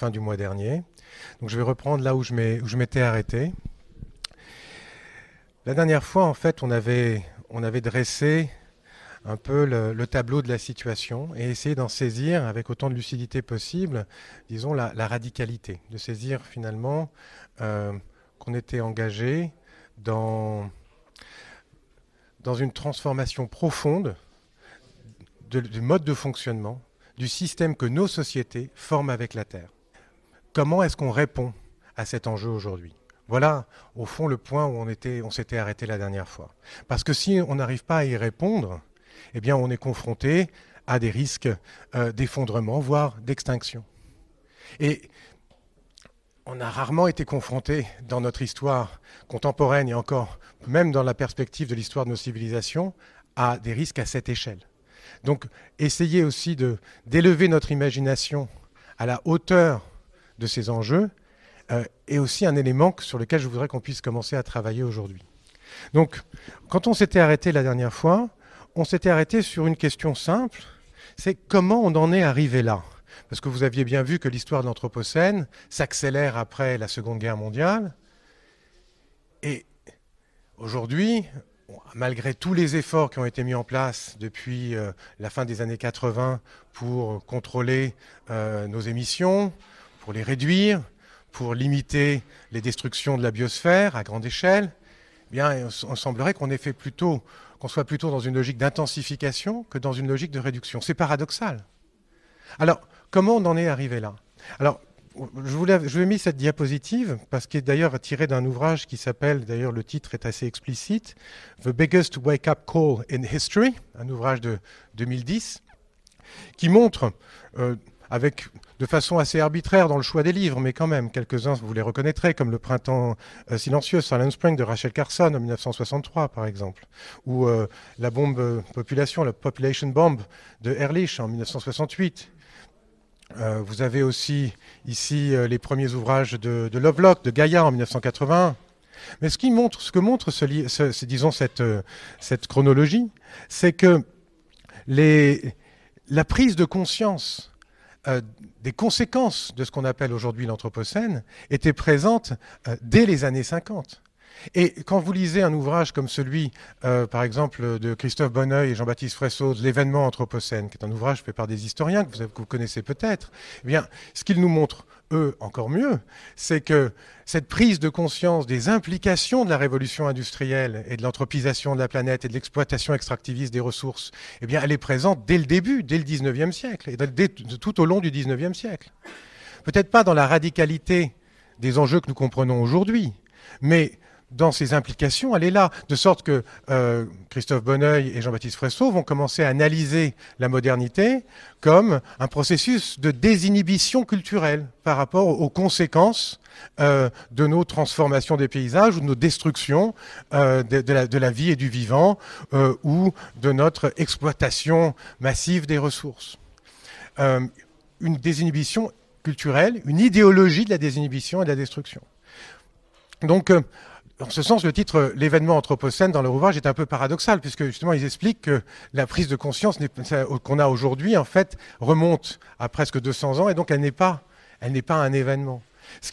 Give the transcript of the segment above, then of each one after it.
fin du mois dernier. Donc je vais reprendre là où je m'étais arrêté. La dernière fois, en fait, on avait, dressé un peu le, tableau de la situation et essayé d'en saisir avec autant de lucidité possible, disons, la, radicalité, de saisir finalement euh, qu'on était engagé dans une transformation profonde du mode de fonctionnement, du système que nos sociétés forment avec la Terre. Comment est-ce qu'on répond à cet enjeu aujourd'hui? Voilà, au fond, le point où on, était, on s'était arrêté la dernière fois. Parce que si on n'arrive pas à y répondre, eh bien, on est confronté à des risques euh, d'effondrement, voire d'extinction. Et on a rarement été confronté dans notre histoire contemporaine et encore, même dans la perspective de l'histoire de nos civilisations, à des risques à cette échelle. Donc, essayer aussi d'élever notre imagination à la hauteur de ces enjeux euh, est aussi un élément sur lequel je voudrais qu'on puisse commencer à travailler aujourd'hui. Donc, quand on s'était arrêté la dernière fois, on s'était arrêté sur une question simple, c'est comment on en est arrivé là? Parce que vous aviez bien vu que l'histoire de l'Anthropocène s'accélère après la Seconde Guerre mondiale. Et aujourd'hui, malgré tous les efforts qui ont été mis en place depuis euh, la fin des années 80 pour contrôler euh, nos émissions, pour les réduire, pour limiter les destructions de la biosphère à grande échelle, eh bien, on semblerait qu'on ait fait plutôt, soit plutôt dans une logique d'intensification que dans une logique de réduction. C'est paradoxal. Alors, comment on en est arrivé là? Alors, je vous, ai, mis cette diapositive parce qu'elle est d'ailleurs tirée d'un ouvrage qui s'appelle, d'ailleurs le titre est assez explicite, The Biggest Wake Up Call in History, un ouvrage de 2010, qui montre euh, avec de façon assez arbitraire dans le choix des livres, mais quand même, quelques-uns, vous les reconnaîtrez, comme Le Printemps euh, silencieux, Silent Spring de Rachel Carson en 1963, par exemple, ou euh, La bombe population, la Population Bomb de Ehrlich en 1968. Euh, vous avez aussi ici les premiers ouvrages de, Lovelock, de Gaïa en 1981. Mais ce, qui montre, ce que montre disons cette, chronologie, c'est que la prise de conscience euh, des conséquences de ce qu'on appelle aujourd'hui l'Anthropocène étaient présentes euh, dès les années 50. Et quand vous lisez un ouvrage comme celui, euh, par exemple, de Christophe Bonneuil et Jean-Baptiste Fresso, de l'événement Anthropocène, qui est un ouvrage fait par des historiens que vous, connaissez peut-être, eh bien, ce qu'il nous montre eux encore mieux, c'est que cette prise de conscience des implications de la révolution industrielle et de l'anthropisation de la planète et de l'exploitation extractiviste des ressources, eh bien, elle est présente dès le début, dès le 19e siècle, et tout au long du 19e siècle. Peut-être pas dans la radicalité des enjeux que nous comprenons aujourd'hui, mais dans ses implications, elle est là. De sorte que euh, Christophe Bonneuil et Jean-Baptiste Fresso vont commencer à analyser la modernité comme un processus de désinhibition culturelle par rapport aux conséquences euh, de nos transformations des paysages ou de nos destructions euh, de, la, de, la, vie et du vivant ou de notre exploitation massive des ressources. une désinhibition culturelle, une idéologie de la désinhibition et de la destruction. Donc, en ce sens, le titre L'événement anthropocène dans leur ouvrage est un peu paradoxal, puisque justement ils expliquent que la prise de conscience qu'on a aujourd'hui, en fait, remonte à presque 200 ans, et donc n'est pas, elle n'est pas un événement.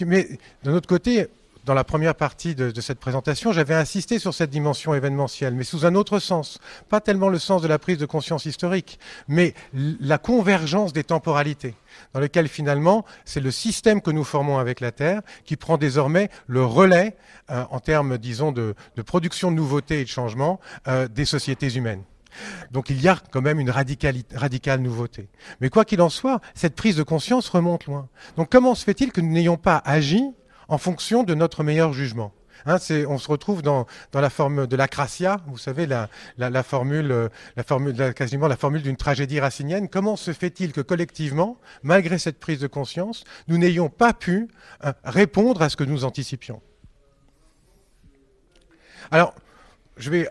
Mais d'un autre côté, dans la première partie de, cette présentation, j'avais insisté sur cette dimension événementielle, mais sous un autre sens. Pas tellement le sens de la prise de conscience historique, mais la convergence des temporalités, dans lequel finalement c'est le système que nous formons avec la Terre qui prend désormais le relais euh, en termes, disons, de, production de nouveautés et de changements euh, des sociétés humaines. Donc il y a quand même une radicale nouveauté. Mais quoi qu'il en soit, cette prise de conscience remonte loin. Donc comment se fait-il que nous n'ayons pas agi en fonction de notre meilleur jugement. Hein, on se retrouve dans, la forme de l'acratia, vous savez, la, formule, formule quasiment la formule d'une tragédie racinienne. Comment se fait-il que collectivement, malgré cette prise de conscience, nous n'ayons pas pu euh, répondre à ce que nous anticipions? Alors, je vais,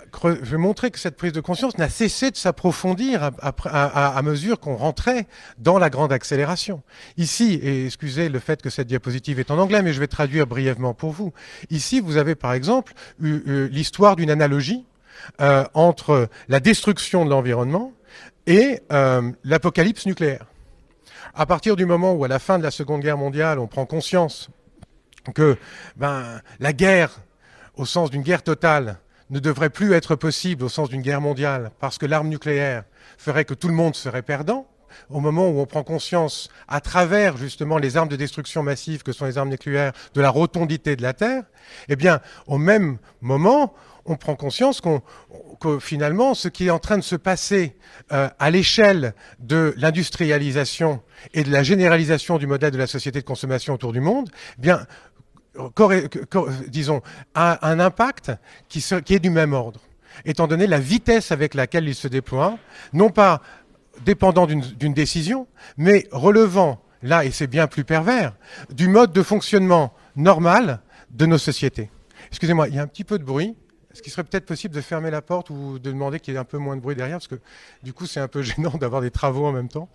montrer que cette prise de conscience n'a cessé de s'approfondir à, mesure qu'on rentrait dans la grande accélération. Ici, et excusez le fait que cette diapositive est en anglais, mais je vais traduire brièvement pour vous. Ici, vous avez par exemple l'histoire d'une analogie euh, entre la destruction de l'environnement et euh, l'apocalypse nucléaire. à partir du moment où, à la fin de la Seconde Guerre mondiale, on prend conscience que ben, la guerre, au sens d'une guerre totale, ne devrait plus être possible au sens d'une guerre mondiale, parce que l'arme nucléaire ferait que tout le monde serait perdant, au moment où on prend conscience, à travers justement les armes de destruction massive que sont les armes nucléaires, de la rotondité de la Terre, eh bien, au même moment, on prend conscience qu'on, que finalement, ce qui est en train de se passer euh, à l'échelle de l'industrialisation et de la généralisation du modèle de la société de consommation autour du monde, eh bien, disons, a un impact qui est du même ordre, étant donné la vitesse avec laquelle il se déploie, non pas dépendant d'une décision, mais relevant, là, et c'est bien plus pervers, du mode de fonctionnement normal de nos sociétés. Excusez-moi, il y a un petit peu de bruit. Est-ce qu'il serait peut-être possible de fermer la porte ou de demander qu'il y ait un peu moins de bruit derrière? Parce que du coup, c'est un peu gênant d'avoir des travaux en même temps.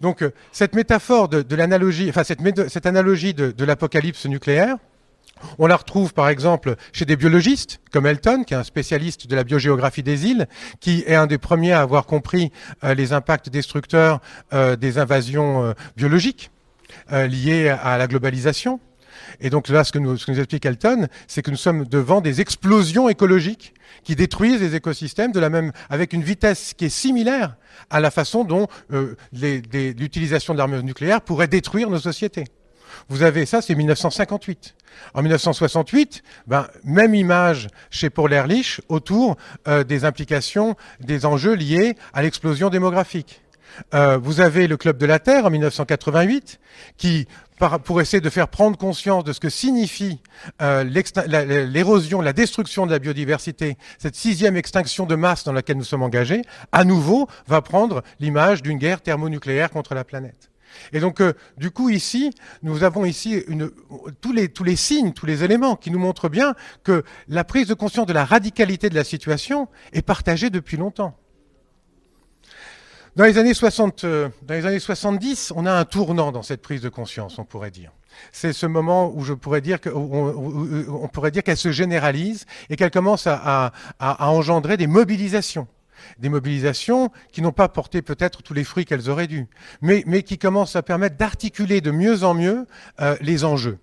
Donc, euh, cette métaphore de, l'analogie, enfin, cette, analogie de l'apocalypse nucléaire, on la retrouve par exemple chez des biologistes comme Elton, qui est un spécialiste de la biogéographie des îles, qui est un des premiers à avoir compris euh, les impacts destructeurs euh, des invasions biologiques liées à la globalisation. Et donc là, ce que nous, explique Elton, c'est que nous sommes devant des explosions écologiques qui détruisent les écosystèmes de la même, avec une vitesse qui est similaire à la façon dont l'utilisation de l'arme nucléaire pourrait détruire nos sociétés. Vous avez ça, c'est 1958. En 1968, ben, même image chez Paul Ehrlich autour euh, des implications, des enjeux liés à l'explosion démographique. Euh, vous avez le Club de la Terre en 1988 qui, pour essayer de faire prendre conscience de ce que signifie euh, l'érosion, la, destruction de la biodiversité, cette sixième extinction de masse dans laquelle nous sommes engagés, à nouveau va prendre l'image d'une guerre thermonucléaire contre la planète. Et donc, euh, du coup, ici, nous avons ici tous, les, tous les signes, tous les éléments qui nous montrent bien que la prise de conscience de la radicalité de la situation est partagée depuis longtemps. Dans les années 60, euh, dans les années 70, on a un tournant dans cette prise de conscience, on pourrait dire. C'est ce moment où qu'on pourrait dire qu'elle se généralise et qu'elle commence à engendrer des mobilisations des mobilisations qui n'ont pas porté peut-être tous les fruits qu'elles auraient dû, mais, mais qui commencent à permettre d'articuler de mieux en mieux euh, les enjeux.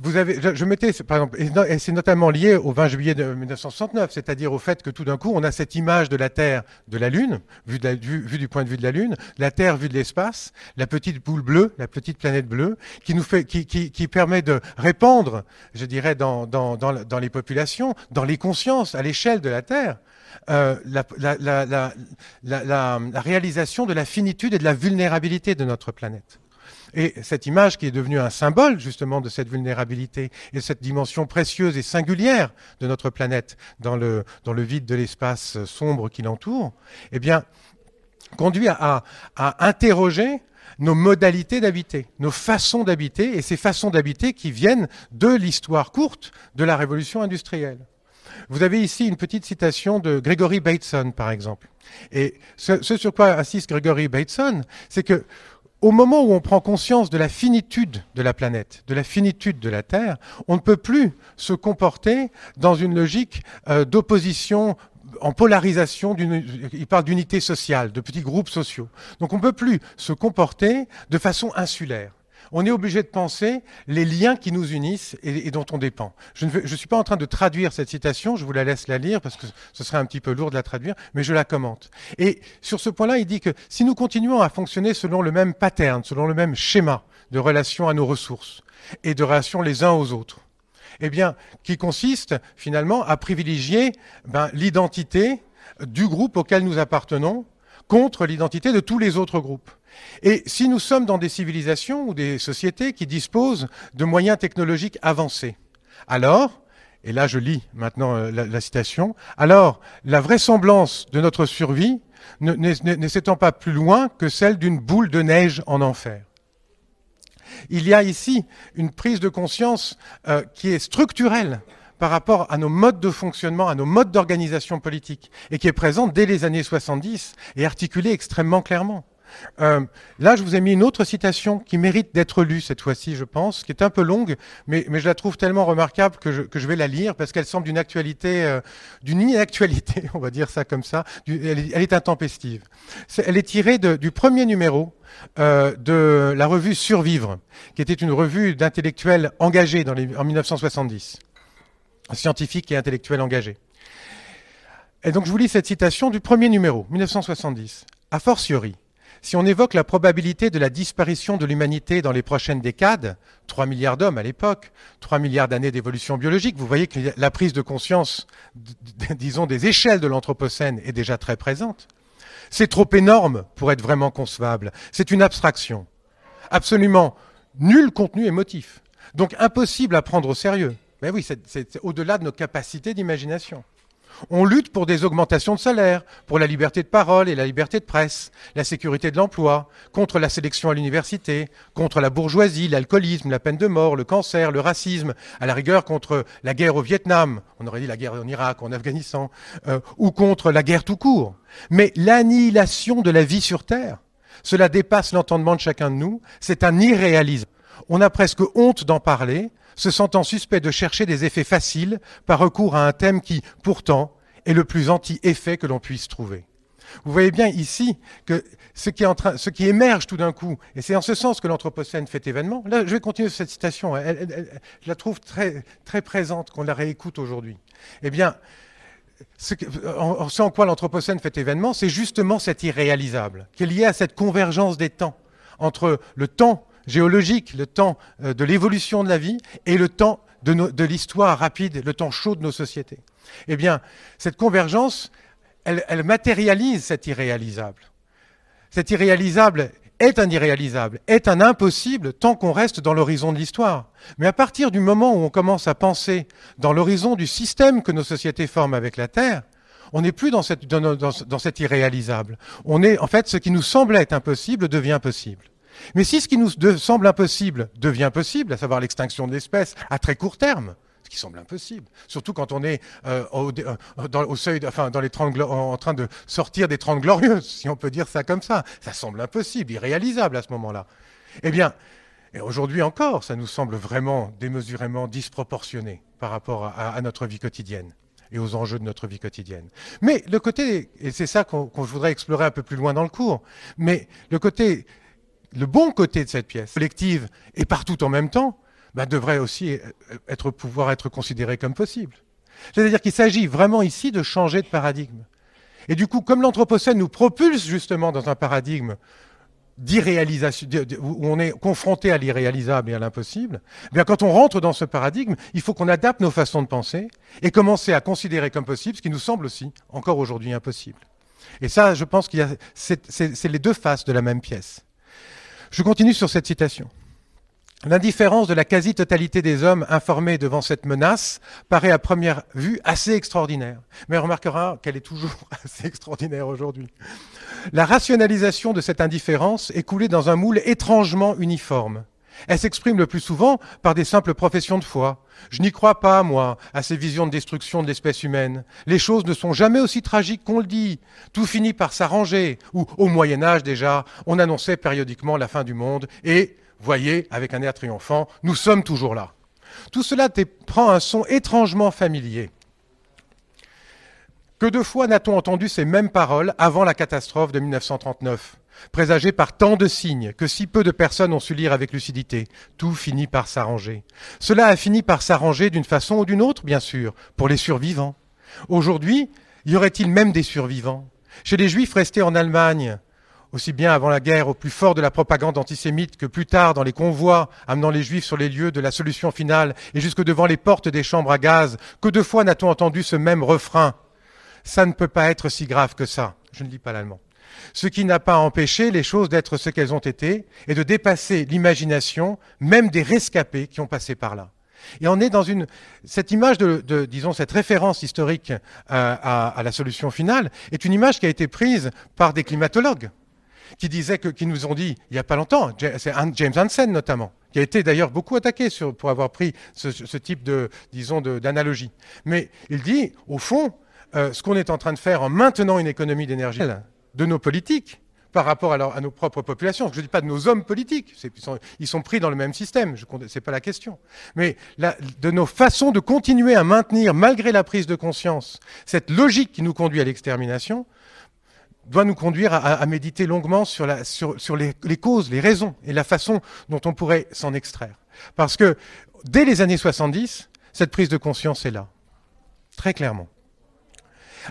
Vous avez, je, mettais, par exemple, et c'est notamment lié au 20 juillet de 1969, c'est-à-dire au fait que tout d'un coup, on a cette image de la Terre, de la Lune, vue, du point de vue de la Lune, la Terre vue de l'espace, la petite boule bleue, la petite planète bleue, qui nous fait, qui, permet de répandre, je dirais, dans, les populations, dans les consciences, à l'échelle de la Terre, euh, la, réalisation de la finitude et de la vulnérabilité de notre planète. Et cette image qui est devenue un symbole justement de cette vulnérabilité et cette dimension précieuse et singulière de notre planète dans le, dans le vide de l'espace sombre qui l'entoure, eh bien, conduit à, à interroger nos modalités d'habiter, nos façons d'habiter, et ces façons d'habiter qui viennent de l'histoire courte de la révolution industrielle. Vous avez ici une petite citation de Gregory Bateson, par exemple. Et ce, sur quoi insiste Gregory Bateson, c'est que au moment où on prend conscience de la finitude de la planète, de la finitude de la Terre, on ne peut plus se comporter dans une logique euh, d'opposition en polarisation, il parle d'unité sociale, de petits groupes sociaux. Donc on ne peut plus se comporter de façon insulaire on est obligé de penser les liens qui nous unissent et, dont on dépend. Je ne suis pas en train de traduire cette citation, je vous la laisse la lire parce que ce serait un petit peu lourd de la traduire, mais je la commente. Et sur ce point-là, il dit que si nous continuons à fonctionner selon le même pattern, selon le même schéma de relation à nos ressources et de relation les uns aux autres, eh bien, qui consiste finalement à privilégier ben, l'identité du groupe auquel nous appartenons contre l'identité de tous les autres groupes. Et si nous sommes dans des civilisations ou des sociétés qui disposent de moyens technologiques avancés, alors, et là je lis maintenant euh, la, citation, alors la vraisemblance de notre survie ne, s'étend pas plus loin que celle d'une boule de neige en enfer. Il y a ici une prise de conscience euh, qui est structurelle par rapport à nos modes de fonctionnement, à nos modes d'organisation politique, et qui est présente dès les années 70 et articulée extrêmement clairement. Euh, là, je vous ai mis une autre citation qui mérite d'être lue cette fois-ci, je pense, qui est un peu longue, mais, je la trouve tellement remarquable que je, vais la lire parce qu'elle semble d'une actualité, euh, d'une inactualité, on va dire ça comme ça. Elle, est, intempestive. Est, elle est tirée du premier numéro euh, de la revue Survivre, qui était une revue d'intellectuels engagés en 1970, scientifiques et intellectuels engagés. Et donc je vous lis cette citation du premier numéro, 1970. A fortiori, si on évoque la probabilité de la disparition de l'humanité dans les prochaines décades, 3 milliards d'hommes à l'époque, 3 milliards d'années d'évolution biologique, vous voyez que la prise de conscience, disons, des échelles de l'Anthropocène est déjà très présente. C'est trop énorme pour être vraiment concevable. C'est une abstraction. Absolument nul contenu émotif. Donc impossible à prendre au sérieux. Mais oui, c'est au-delà de nos capacités d'imagination. On lutte pour des augmentations de salaire, pour la liberté de parole et la liberté de presse, la sécurité de l'emploi, contre la sélection à l'université, contre la bourgeoisie, l'alcoolisme, la peine de mort, le cancer, le racisme, à la rigueur contre la guerre au Vietnam, on aurait dit la guerre en Irak, en Afghanistan, euh, ou contre la guerre tout court. Mais l'annihilation de la vie sur Terre, cela dépasse l'entendement de chacun de nous, c'est un irréalisme. On a presque honte d'en parler, se sentant suspect de chercher des effets faciles par recours à un thème qui, pourtant, est le plus anti-effet que l'on puisse trouver. Vous voyez bien ici que ce qui, émerge tout d'un coup, et c'est en ce sens que l'Anthropocène fait événement, là je vais continuer cette citation, elle, je la trouve très, très présente, qu'on la réécoute aujourd'hui. Eh bien, ce, en, ce en quoi l'Anthropocène fait événement, c'est justement cet irréalisable, qui est lié à cette convergence des temps, entre le temps géologique, le temps euh, de l'évolution de la vie et le temps de, l'histoire rapide, le temps chaud de nos sociétés. Eh bien, cette convergence, elle, elle matérialise cet irréalisable. Cet irréalisable est un irréalisable, est un impossible tant qu'on reste dans l'horizon de l'histoire. Mais à partir du moment où on commence à penser dans l'horizon du système que nos sociétés forment avec la Terre, on n'est plus dans, cette, dans, dans, cet irréalisable. On est, en fait, ce qui nous semblait impossible devient possible. Mais si ce qui nous semble impossible devient possible, à savoir l'extinction de l'espèce à très court terme, ce qui semble impossible, surtout quand on est euh, au, euh, au, seuil, enfin, dans les 30, en train de sortir des 30 glorieuses, si on peut dire ça comme ça, ça semble impossible, irréalisable à ce moment-là. Eh bien, aujourd'hui encore, ça nous semble vraiment démesurément disproportionné par rapport à, à notre vie quotidienne et aux enjeux de notre vie quotidienne. Mais le côté, et c'est ça qu'on qu voudrait explorer un peu plus loin dans le cours, mais le côté le bon côté de cette pièce collective et partout en même temps, ben, devrait aussi être, pouvoir être considéré comme possible. C'est-à-dire qu'il s'agit vraiment ici de changer de paradigme. Et du coup, comme l'Anthropocène nous propulse justement dans un paradigme d'irréalisation, où on est confronté à l'irréalisable et à l'impossible, eh bien quand on rentre dans ce paradigme, il faut qu'on adapte nos façons de penser et commencer à considérer comme possible ce qui nous semble aussi encore aujourd'hui impossible. Et ça, je pense qu'il c'est les deux faces de la même pièce. Je continue sur cette citation. L'indifférence de la quasi-totalité des hommes informés devant cette menace paraît à première vue assez extraordinaire. Mais remarquera qu'elle est toujours assez extraordinaire aujourd'hui. La rationalisation de cette indifférence est coulée dans un moule étrangement uniforme. Elle s'exprime le plus souvent par des simples professions de foi. Je n'y crois pas, moi, à ces visions de destruction de l'espèce humaine. Les choses ne sont jamais aussi tragiques qu'on le dit. Tout finit par s'arranger. Ou, au Moyen Âge déjà, on annonçait périodiquement la fin du monde. Et, voyez, avec un air triomphant, nous sommes toujours là. Tout cela prend un son étrangement familier. Que de fois n'a-t-on entendu ces mêmes paroles avant la catastrophe de 1939 présagé par tant de signes que si peu de personnes ont su lire avec lucidité. Tout finit par s'arranger. Cela a fini par s'arranger d'une façon ou d'une autre, bien sûr, pour les survivants. Aujourd'hui, y aurait-il même des survivants? Chez les Juifs restés en Allemagne, aussi bien avant la guerre au plus fort de la propagande antisémite que plus tard dans les convois amenant les Juifs sur les lieux de la solution finale et jusque devant les portes des chambres à gaz, que de fois n'a-t-on entendu ce même refrain? Ça ne peut pas être si grave que ça. Je ne lis pas l'allemand ce qui n'a pas empêché les choses d'être ce qu'elles ont été et de dépasser l'imagination même des rescapés qui ont passé par là. Et on est dans une cette image de, disons cette référence historique à, à, la solution finale est une image qui a été prise par des climatologues qui disaient que qui nous ont dit il n'y a pas longtemps c'est James Hansen notamment qui a été d'ailleurs beaucoup attaqué pour avoir pris ce, ce type de disons d'analogie. Mais il dit au fond euh, ce qu'on est en train de faire en maintenant une économie d'énergie de nos politiques par rapport à, nos propres populations. Je ne dis pas de nos hommes politiques, ils sont, pris dans le même système, ce n'est pas la question. Mais de nos façons de continuer à maintenir, malgré la prise de conscience, cette logique qui nous conduit à l'extermination, doit nous conduire à, méditer longuement sur, les, causes, les raisons et la façon dont on pourrait s'en extraire. Parce que dès les années 70, cette prise de conscience est là, très clairement.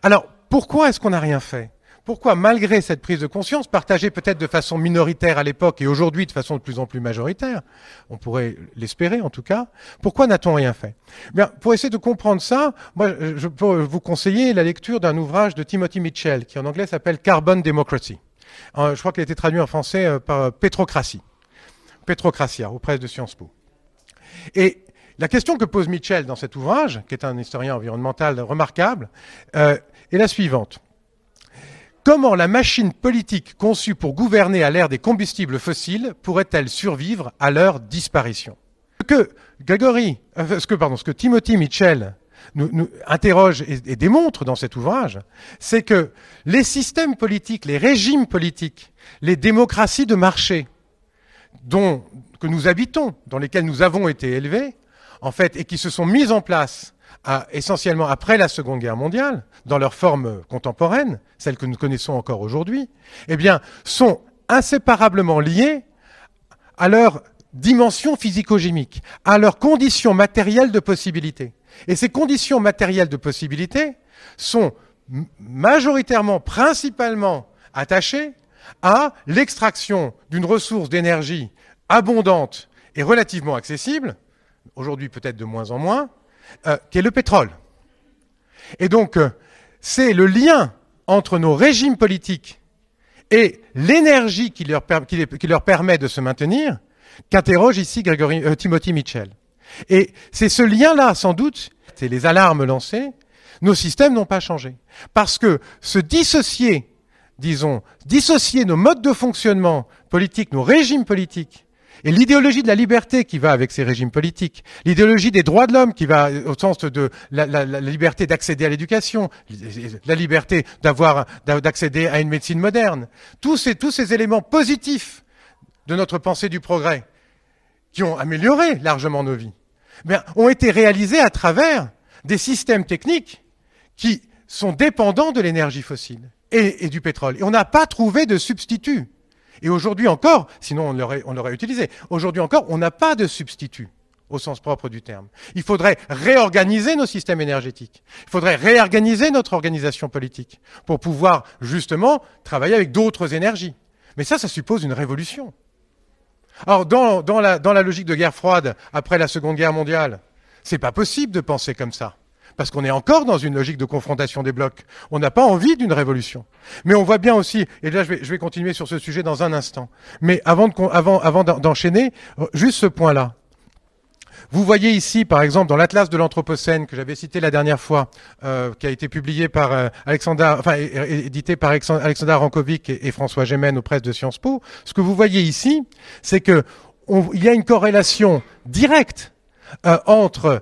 Alors, pourquoi est-ce qu'on n'a rien fait? Pourquoi, malgré cette prise de conscience, partagée peut-être de façon minoritaire à l'époque et aujourd'hui de façon de plus en plus majoritaire, on pourrait l'espérer en tout cas, pourquoi n'a-t-on rien fait? Bien, Pour essayer de comprendre ça, moi, je peux vous conseiller la lecture d'un ouvrage de Timothy Mitchell, qui en anglais s'appelle Carbon Democracy. Euh, je crois qu'il a été traduit en français euh, par Petrocratie. Petrocratia, aux presses de Sciences Po. Et la question que pose Mitchell dans cet ouvrage, qui est un historien environnemental remarquable, euh, est la suivante. Comment la machine politique conçue pour gouverner à l'ère des combustibles fossiles pourrait-elle survivre à leur disparition? Ce que Gregory, euh, ce que, pardon, ce que Timothy Mitchell nous, interroge et, démontre dans cet ouvrage, c'est que les systèmes politiques, les régimes politiques, les démocraties de marché dont, que nous habitons, dans lesquelles nous avons été élevés, en fait, et qui se sont mises en place essentiellement après la Seconde Guerre mondiale, dans leur forme contemporaine, celle que nous connaissons encore aujourd'hui, eh bien, sont inséparablement liées à leur dimension physico-chimique, à leurs conditions matérielles de possibilité. Et ces conditions matérielles de possibilité sont majoritairement, principalement attachées à l'extraction d'une ressource d'énergie abondante et relativement accessible, aujourd'hui peut-être de moins en moins, euh, qui est le pétrole. Et donc, euh, c'est le lien entre nos régimes politiques et l'énergie qui, leur permet de se maintenir qu'interroge ici euh, Timothy Mitchell. Et c'est ce lien-là, sans doute, c'est les alarmes lancées, nos systèmes n'ont pas changé. Parce que se dissocier, disons, dissocier nos modes de fonctionnement politiques, nos régimes politiques, et l'idéologie de la liberté qui va avec ces régimes politiques, l'idéologie des droits de l'homme qui va au sens de la, liberté d'accéder à l'éducation, la liberté d'avoir, d'accéder à une médecine moderne, tous ces, tous ces éléments positifs de notre pensée du progrès, qui ont amélioré largement nos vies, ont été réalisés à travers des systèmes techniques qui sont dépendants de l'énergie fossile et, et du pétrole. Et on n'a pas trouvé de substitut. Et aujourd'hui encore, sinon on l'aurait, utilisé, aujourd'hui encore, on n'a pas de substitut au sens propre du terme. Il faudrait réorganiser nos systèmes énergétiques. Il faudrait réorganiser notre organisation politique pour pouvoir justement travailler avec d'autres énergies. Mais ça, ça suppose une révolution. Alors, dans, dans, la, dans la logique de guerre froide, après la Seconde Guerre mondiale, c'est pas possible de penser comme ça parce qu'on est encore dans une logique de confrontation des blocs. On n'a pas envie d'une révolution. Mais on voit bien aussi, et là je vais, continuer sur ce sujet dans un instant, mais avant, d'enchaîner, euh, juste ce point-là. Vous voyez ici, par exemple, dans l'Atlas de l'Anthropocène que j'avais cité la dernière fois, euh, qui a été publié par euh, Alexandra, enfin édité par Alexandra Rankovic et, François Gémen aux presses de Sciences Po, ce que vous voyez ici, c'est que il y a une corrélation directe entre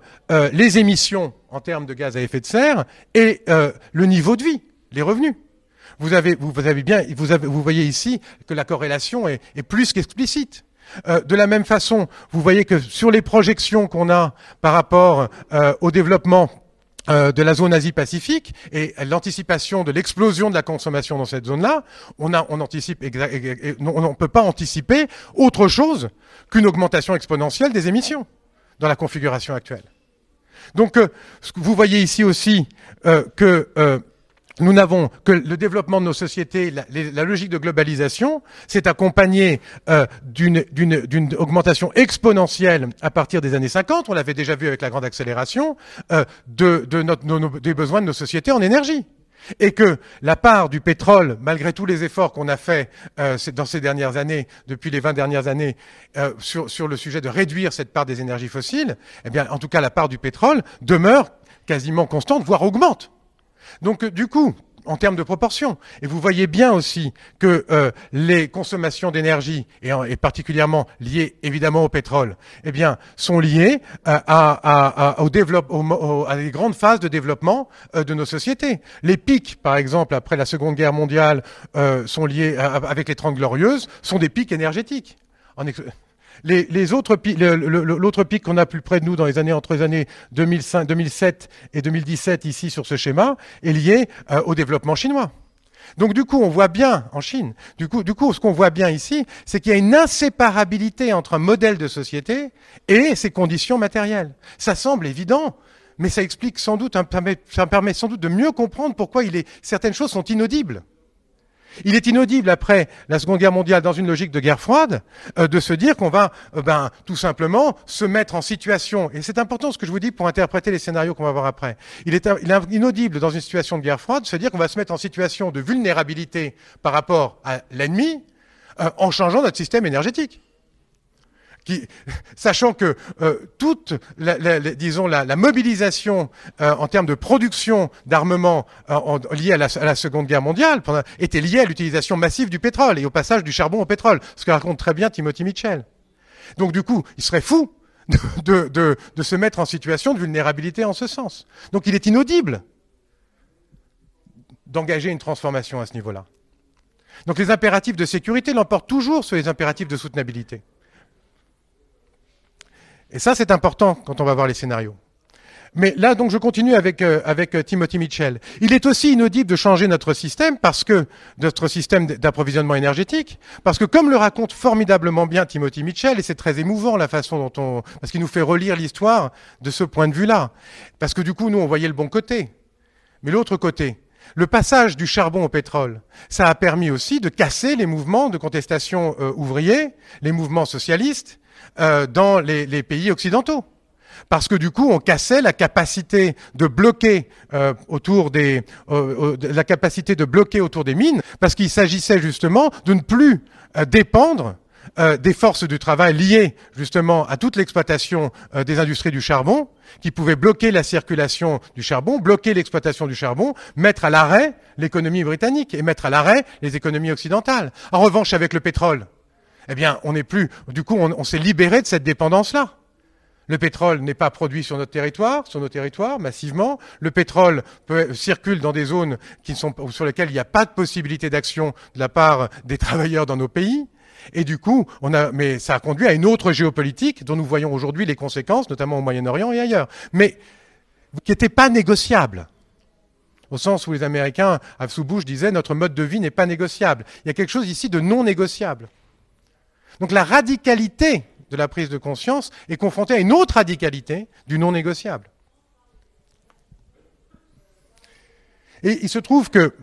les émissions en termes de gaz à effet de serre et euh, le niveau de vie, les revenus. Vous avez, vous, avez bien, vous, avez, vous voyez ici que la corrélation est, est plus qu'explicite. Euh, de la même façon, vous voyez que sur les projections qu'on a par rapport euh, au développement euh, de la zone Asie-Pacifique et l'anticipation de l'explosion de la consommation dans cette zone-là, on, a, on anticipe, on ne peut pas anticiper autre chose qu'une augmentation exponentielle des émissions dans la configuration actuelle. Donc, euh, vous voyez ici aussi euh, que euh, nous n'avons que le développement de nos sociétés, la, logique de globalisation, s'est accompagné d'une augmentation exponentielle à partir des années 50, on l'avait déjà vu avec la grande accélération, de, des besoins de nos sociétés en énergie et que la part du pétrole, malgré tous les efforts qu'on a faits euh, dans ces dernières années, depuis les 20 dernières années, euh, sur, le sujet de réduire cette part des énergies fossiles, eh bien, en tout cas, la part du pétrole demeure quasiment constante, voire augmente. Donc, euh, du coup, en termes de proportion. Et vous voyez bien aussi que euh, les consommations d'énergie, et, et, particulièrement liées évidemment au pétrole, eh bien, sont liées à, à, à, au au, à des grandes phases de développement euh, de nos sociétés. Les pics, par exemple, après la Seconde Guerre mondiale, euh, sont liés avec les Trente Glorieuses, sont des pics énergétiques. L'autre pic qu'on a plus près de nous dans les années entre les années 2005, 2007 et 2017 ici sur ce schéma est lié euh, au développement chinois. Donc du coup, on voit bien en Chine, du coup, ce qu'on voit bien ici, c'est qu'il y a une inséparabilité entre un modèle de société et ses conditions matérielles. Ça semble évident, mais ça explique sans doute, ça permet sans doute de mieux comprendre pourquoi certaines choses sont inaudibles. Il est inaudible après la Seconde Guerre mondiale, dans une logique de guerre froide, euh, de se dire qu'on va euh, ben, tout simplement se mettre en situation, et c'est important ce que je vous dis pour interpréter les scénarios qu'on va voir après, il est, inaudible dans une situation de guerre froide de se dire qu'on va se mettre en situation de vulnérabilité par rapport à l'ennemi euh, en changeant notre système énergétique sachant que euh, toute, la, disons, la, mobilisation euh, en termes de production d'armement euh, liée à la, Seconde Guerre mondiale était liée à l'utilisation massive du pétrole et au passage du charbon au pétrole, ce que raconte très bien Timothy Mitchell. Donc du coup, il serait fou de, de se mettre en situation de vulnérabilité en ce sens. Donc il est inaudible d'engager une transformation à ce niveau-là. Donc les impératifs de sécurité l'emportent toujours sur les impératifs de soutenabilité. Et ça, c'est important quand on va voir les scénarios. Mais là, donc, je continue avec, euh, avec euh, Timothy Mitchell. Il est aussi inaudible de changer notre système parce que, notre système d'approvisionnement énergétique, parce que comme le raconte formidablement bien Timothy Mitchell, et c'est très émouvant la façon dont on, parce qu'il nous fait relire l'histoire de ce point de vue-là. Parce que du coup, nous, on voyait le bon côté. Mais l'autre côté, le passage du charbon au pétrole, ça a permis aussi de casser les mouvements de contestation euh, ouvriers, les mouvements socialistes, euh, dans les, pays occidentaux. Parce que du coup, on cassait la capacité de bloquer euh, autour des, euh, la capacité de bloquer autour des mines, parce qu'il s'agissait justement de ne plus euh, dépendre des forces du travail liées justement à toute l'exploitation des industries du charbon, qui pouvaient bloquer la circulation du charbon, bloquer l'exploitation du charbon, mettre à l'arrêt l'économie britannique et mettre à l'arrêt les économies occidentales. En revanche, avec le pétrole, eh bien, on n'est plus. Du coup, on, s'est libéré de cette dépendance-là. Le pétrole n'est pas produit sur notre territoire, sur nos territoires, massivement. Le pétrole circule dans des zones sur lesquelles il n'y a pas de possibilité d'action de la part des travailleurs dans nos pays. Et du coup, on a, mais ça a conduit à une autre géopolitique dont nous voyons aujourd'hui les conséquences, notamment au Moyen-Orient et ailleurs. Mais qui n'était pas négociable. Au sens où les Américains, sous Bush, disaient notre mode de vie n'est pas négociable. Il y a quelque chose ici de non négociable. Donc la radicalité de la prise de conscience est confrontée à une autre radicalité du non négociable. Et il se trouve que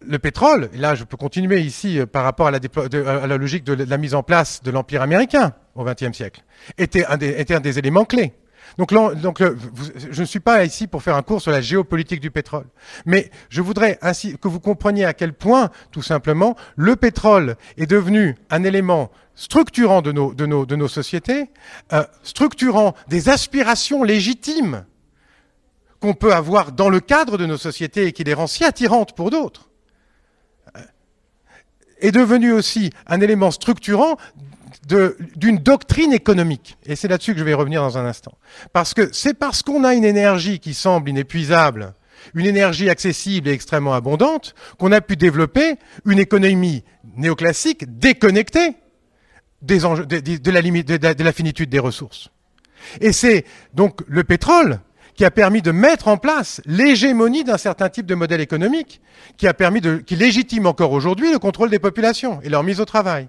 le pétrole, et là je peux continuer ici euh, par rapport à la, logique de la mise en place de l'Empire américain au XXe siècle, était un des éléments clés. Donc, donc je ne suis pas ici pour faire un cours sur la géopolitique du pétrole, mais je voudrais ainsi que vous compreniez à quel point, tout simplement, le pétrole est devenu un élément structurant de nos, de nos, de nos sociétés, euh, structurant des aspirations légitimes qu'on peut avoir dans le cadre de nos sociétés et qui les rend si attirantes pour d'autres, euh, est devenu aussi un élément structurant d'une doctrine économique. Et c'est là-dessus que je vais revenir dans un instant. Parce que c'est parce qu'on a une énergie qui semble inépuisable, une énergie accessible et extrêmement abondante, qu'on a pu développer une économie néoclassique déconnectée de la finitude des ressources. Et c'est donc le pétrole qui a permis de mettre en place l'hégémonie d'un certain type de modèle économique, qui a permis de, qui légitime encore aujourd'hui le contrôle des populations et leur mise au travail.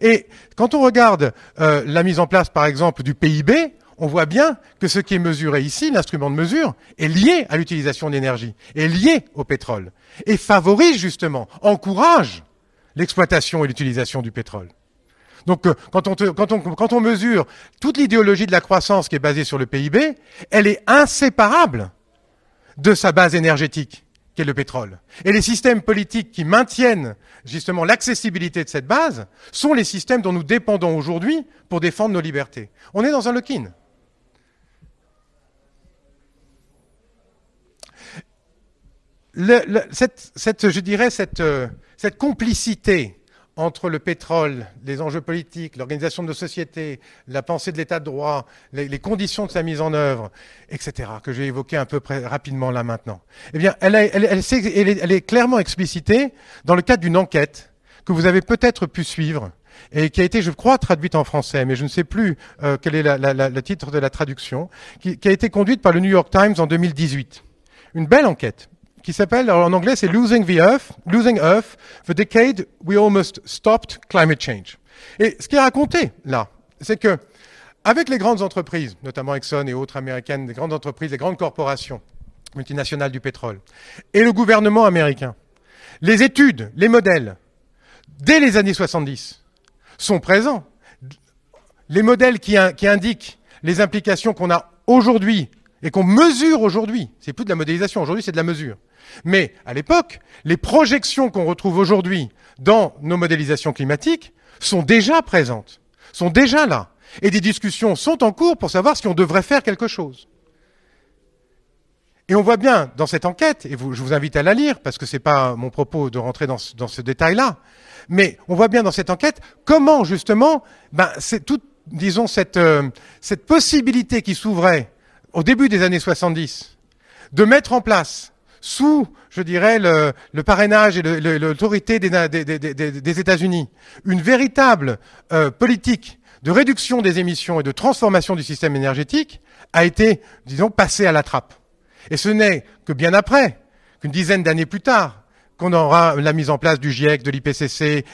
Et quand on regarde euh, la mise en place, par exemple, du PIB, on voit bien que ce qui est mesuré ici, l'instrument de mesure, est lié à l'utilisation d'énergie, est lié au pétrole, et favorise justement, encourage l'exploitation et l'utilisation du pétrole. Donc euh, quand, on mesure toute l'idéologie de la croissance qui est basée sur le PIB, elle est inséparable de sa base énergétique qu'est le pétrole. Et les systèmes politiques qui maintiennent justement l'accessibilité de cette base sont les systèmes dont nous dépendons aujourd'hui pour défendre nos libertés. On est dans un lock-in. cette, je dirais, cette, cette complicité entre le pétrole, les enjeux politiques, l'organisation de nos sociétés, la pensée de l'état de droit, les, conditions de sa mise en œuvre, etc., que j'ai évoqué un peu rapidement là maintenant, eh bien, elle, est, clairement explicitée dans le cadre d'une enquête que vous avez peut-être pu suivre et qui a été, je crois, traduite en français, mais je ne sais plus euh, quel est le titre de la traduction, qui, qui a été conduite par le New York Times en 2018. Une belle enquête qui s'appelle, en anglais, c'est Losing the Earth, Losing Earth, the decade we almost stopped climate change. Et ce qui est raconté là, c'est que avec les grandes entreprises, notamment Exxon et autres américaines, les grandes entreprises, les grandes corporations multinationales du pétrole, et le gouvernement américain, les études, les modèles, dès les années 70, sont présents. Les modèles qui, qui indiquent les implications qu'on a aujourd'hui et qu'on mesure aujourd'hui, c'est plus de la modélisation, aujourd'hui c'est de la mesure, mais à l'époque, les projections qu'on retrouve aujourd'hui dans nos modélisations climatiques sont déjà présentes, sont déjà là. Et des discussions sont en cours pour savoir si on devrait faire quelque chose. Et on voit bien dans cette enquête, et je vous invite à la lire, parce que ce n'est pas mon propos de rentrer dans ce, détail-là, mais on voit bien dans cette enquête comment justement, ben, c'est toute, disons, cette, euh, cette possibilité qui s'ouvrait au début des années 70 de mettre en place sous, je dirais, le, parrainage et l'autorité des, États-Unis, une véritable euh, politique de réduction des émissions et de transformation du système énergétique a été, disons, passée à la trappe. Et ce n'est que bien après, qu'une dizaine d'années plus tard, qu'on aura la mise en place du GIEC, de l'IPCC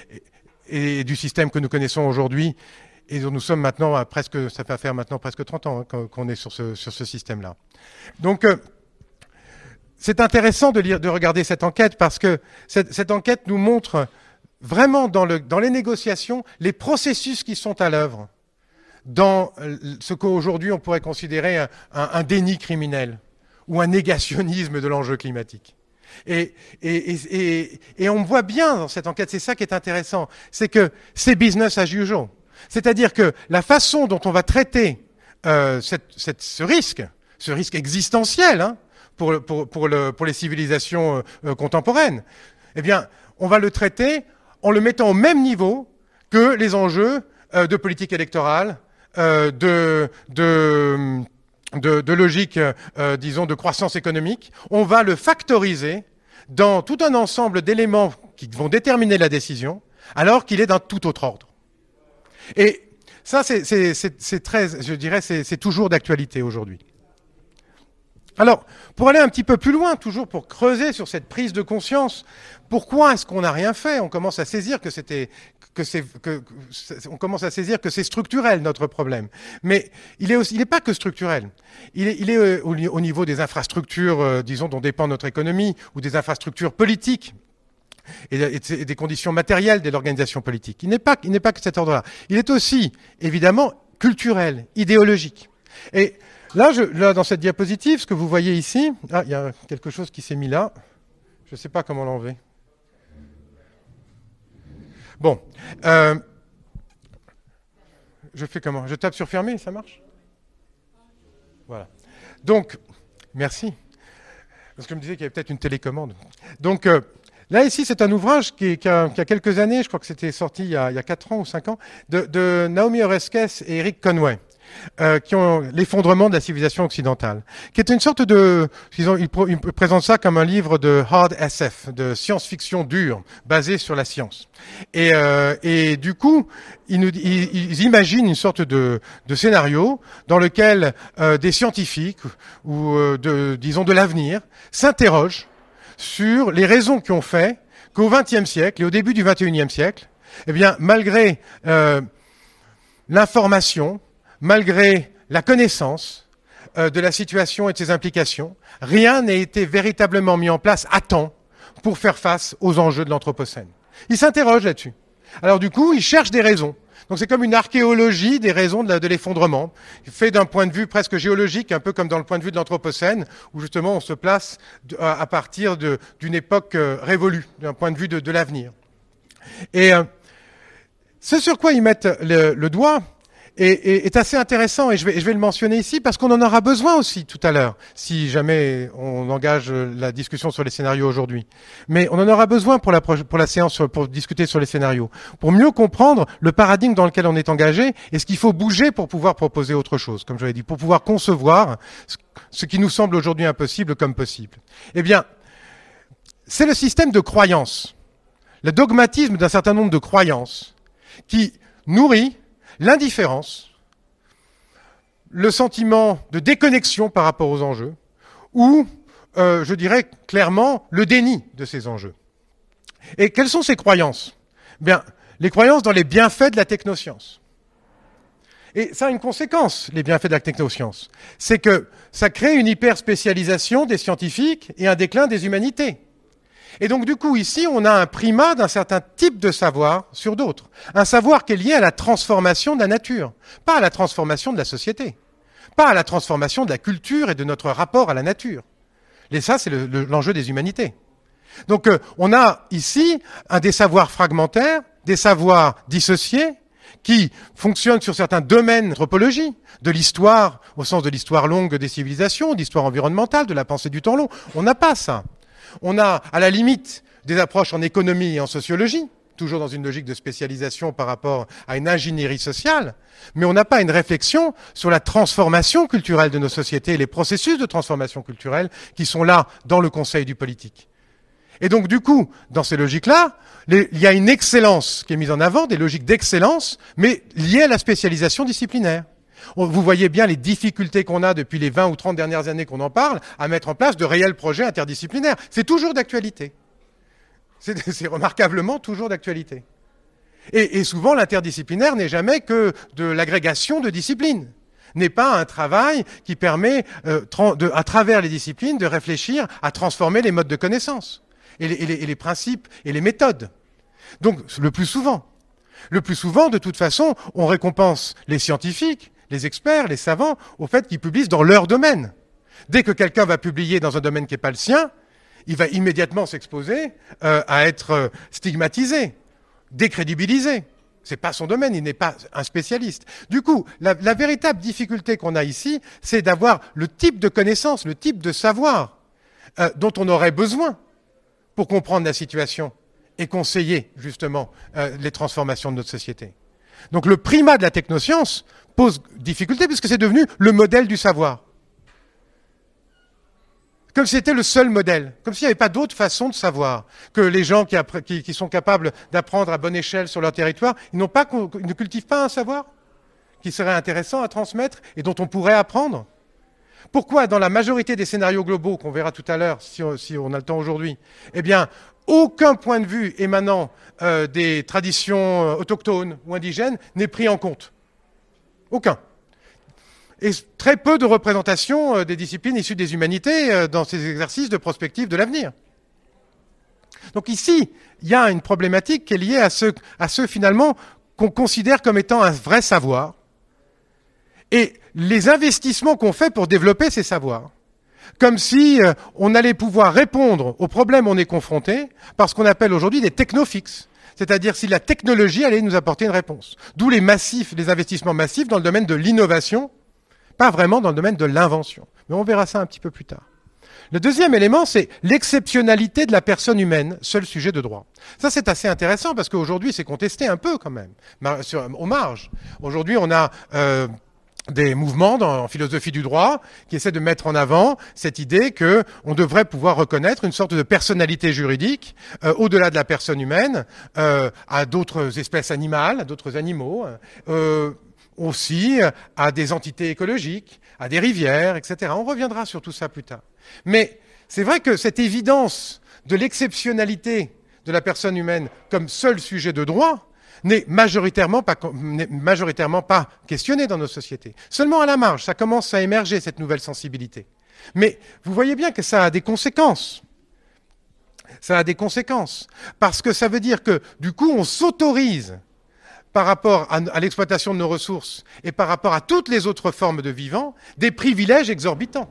et, du système que nous connaissons aujourd'hui et nous sommes maintenant à presque, ça va faire maintenant presque 30 ans hein, qu'on est sur ce, sur ce système-là. Donc, euh, c'est intéressant de, lire, de regarder cette enquête parce que cette, enquête nous montre vraiment dans, les négociations les processus qui sont à l'œuvre dans ce qu'aujourd'hui on pourrait considérer un, déni criminel ou un négationnisme de l'enjeu climatique. Et, on voit bien dans cette enquête, c'est ça qui est intéressant, c'est que c'est business as usual. C'est-à-dire que la façon dont on va traiter euh, ce risque, ce risque existentiel, hein, pour, pour, le, pour les civilisations euh, contemporaines, eh bien, on va le traiter en le mettant au même niveau que les enjeux euh, de politique électorale, euh, de, de, de, de logique, disons, de croissance économique. On va le factoriser dans tout un ensemble d'éléments qui vont déterminer la décision, alors qu'il est d'un tout autre ordre. Et ça, c'est très, je dirais, c'est toujours d'actualité aujourd'hui. Alors, pour aller un petit peu plus loin, toujours pour creuser sur cette prise de conscience, pourquoi est-ce qu'on n'a rien fait? On commence à saisir que c'était que c'est que, on commence à saisir que c'est structurel notre problème. Mais il est aussi, il n'est pas que structurel. Il est, euh, au, niveau des infrastructures, euh, disons, dont dépend notre économie, ou des infrastructures politiques. Et, et des conditions matérielles de l'organisation politique. Il n'est pas, il n'est pas que cet ordre-là. Il est aussi, évidemment, culturel, idéologique. Et Là, je, dans cette diapositive, ce que vous voyez ici, ah, il y a quelque chose qui s'est mis là. Je ne sais pas comment l'enlever. Bon. Euh, je fais comment? Je tape sur fermer, ça marche? Voilà. Donc, merci. Parce que je me disais qu'il y avait peut-être une télécommande. Donc, euh, là, ici, c'est un ouvrage qui, a, quelques années, je crois que c'était sorti il y, a, il y, a, 4 ans ou 5 ans, de Naomi Oreskes et Eric Conway. Euh, qui ont l'effondrement de la civilisation occidentale, qui est une sorte de, ils, ils, présentent ça comme un livre de hard SF, de science-fiction dure, basé sur la science. Et, euh, et du coup, ils, nous, ils, imaginent une sorte de, de scénario dans lequel euh, des scientifiques ou euh, de, disons de l'avenir s'interrogent sur les raisons qui ont fait qu'au XXe siècle et au début du XXIe siècle, eh bien, malgré euh, l'information, malgré la connaissance euh, de la situation et de ses implications, rien n'a été véritablement mis en place à temps pour faire face aux enjeux de l'Anthropocène. Il s'interroge là-dessus. Alors du coup, il cherche des raisons. Donc c'est comme une archéologie des raisons de l'effondrement, fait d'un point de vue presque géologique, un peu comme dans le point de vue de l'Anthropocène, où justement on se place à partir d'une époque euh, révolue, d'un point de vue de, l'avenir. Et euh, ce sur quoi ils mettent le doigt, est, assez intéressant et je vais, le mentionner ici parce qu'on en aura besoin aussi tout à l'heure, si jamais on engage la discussion sur les scénarios aujourd'hui. Mais on en aura besoin pour la, pour la séance, pour discuter sur les scénarios, pour mieux comprendre le paradigme dans lequel on est engagé et ce qu'il faut bouger pour pouvoir proposer autre chose, comme je l'ai dit, pour pouvoir concevoir ce qui nous semble aujourd'hui impossible comme possible. Eh bien, c'est le système de croyances, le dogmatisme d'un certain nombre de croyances qui nourrit l'indifférence, le sentiment de déconnexion par rapport aux enjeux, ou, euh, je dirais clairement, le déni de ces enjeux. Et quelles sont ces croyances? Bien, les croyances dans les bienfaits de la technoscience. Et ça a une conséquence, les bienfaits de la technoscience. C'est que ça crée une hyperspécialisation des scientifiques et un déclin des humanités. Et donc du coup, ici, on a un primat d'un certain type de savoir sur d'autres. Un savoir qui est lié à la transformation de la nature, pas à la transformation de la société, pas à la transformation de la culture et de notre rapport à la nature. Et ça, c'est l'enjeu des humanités. Donc euh, on a ici un des savoirs fragmentaires, des savoirs dissociés, qui fonctionnent sur certains domaines d'anthropologie, de l'histoire, au sens de l'histoire longue des civilisations, d'histoire environnementale, de la pensée du temps long. On n'a pas ça. On a, à la limite, des approches en économie et en sociologie, toujours dans une logique de spécialisation par rapport à une ingénierie sociale, mais on n'a pas une réflexion sur la transformation culturelle de nos sociétés et les processus de transformation culturelle qui sont là dans le Conseil du politique. Et donc, du coup, dans ces logiques-là, il y a une excellence qui est mise en avant, des logiques d'excellence, mais liées à la spécialisation disciplinaire. Vous voyez bien les difficultés qu'on a depuis les 20 ou 30 dernières années qu'on en parle à mettre en place de réels projets interdisciplinaires. C'est toujours d'actualité. C'est remarquablement toujours d'actualité. Et, souvent, l'interdisciplinaire n'est jamais que de l'agrégation de disciplines n'est pas un travail qui permet, euh, à travers les disciplines, de réfléchir à transformer les modes de connaissance et les principes et les méthodes. Donc, le plus souvent. Le plus souvent, de toute façon, on récompense les scientifiques, les experts, les savants, au fait qu'ils publient dans leur domaine. Dès que quelqu'un va publier dans un domaine qui n'est pas le sien, il va immédiatement s'exposer euh, à être euh, stigmatisé, décrédibilisé. Ce n'est pas son domaine, il n'est pas un spécialiste. Du coup, la, véritable difficulté qu'on a ici, c'est d'avoir le type de connaissance, le type de savoir euh, dont on aurait besoin pour comprendre la situation et conseiller justement les transformations de notre société. Donc le primat de la technoscience pose difficulté puisque c'est devenu le modèle du savoir. Comme si c'était le seul modèle, comme s'il n'y avait pas d'autre façon de savoir, que les gens qui, sont capables d'apprendre à bonne échelle sur leur territoire, ne cultivent pas un savoir qui serait intéressant à transmettre et dont on pourrait apprendre. Pourquoi, dans la majorité des scénarios globaux, qu'on verra tout à l'heure, si, on a le temps aujourd'hui, eh bien, aucun point de vue émanant euh, des traditions euh, autochtones ou indigènes n'est pris en compte? Aucun. Et très peu de représentation euh, des disciplines issues des humanités euh, dans ces exercices de prospective de l'avenir. Donc ici, il y a une problématique qui est liée à ce, à ce finalement qu'on considère comme étant un vrai savoir et les investissements qu'on fait pour développer ces savoirs. Comme si euh, on allait pouvoir répondre aux problèmes on est confronté par ce qu'on appelle aujourd'hui des technofixes c'est-à-dire si la technologie allait nous apporter une réponse. D'où les massifs, les investissements massifs dans le domaine de l'innovation, pas vraiment dans le domaine de l'invention. Mais on verra ça un petit peu plus tard. Le deuxième élément, c'est l'exceptionnalité de la personne humaine, seul sujet de droit. Ça, c'est assez intéressant parce qu'aujourd'hui, c'est contesté un peu quand même, au marge. Aujourd'hui, on a euh, des mouvements en philosophie du droit qui essaient de mettre en avant cette idée que on devrait pouvoir reconnaître une sorte de personnalité juridique euh, au-delà de la personne humaine euh, à d'autres espèces animales, à d'autres animaux, euh, aussi à des entités écologiques, à des rivières, etc. On reviendra sur tout ça plus tard. Mais c'est vrai que cette évidence de l'exceptionnalité de la personne humaine comme seul sujet de droit n'est majoritairement pas, majoritairement pas questionné dans nos sociétés. Seulement à la marge, ça commence à émerger, cette nouvelle sensibilité. Mais vous voyez bien que ça a des conséquences. Ça a des conséquences. Parce que ça veut dire que, du coup, on s'autorise par rapport à, l'exploitation de nos ressources et par rapport à toutes les autres formes de vivants, des privilèges exorbitants.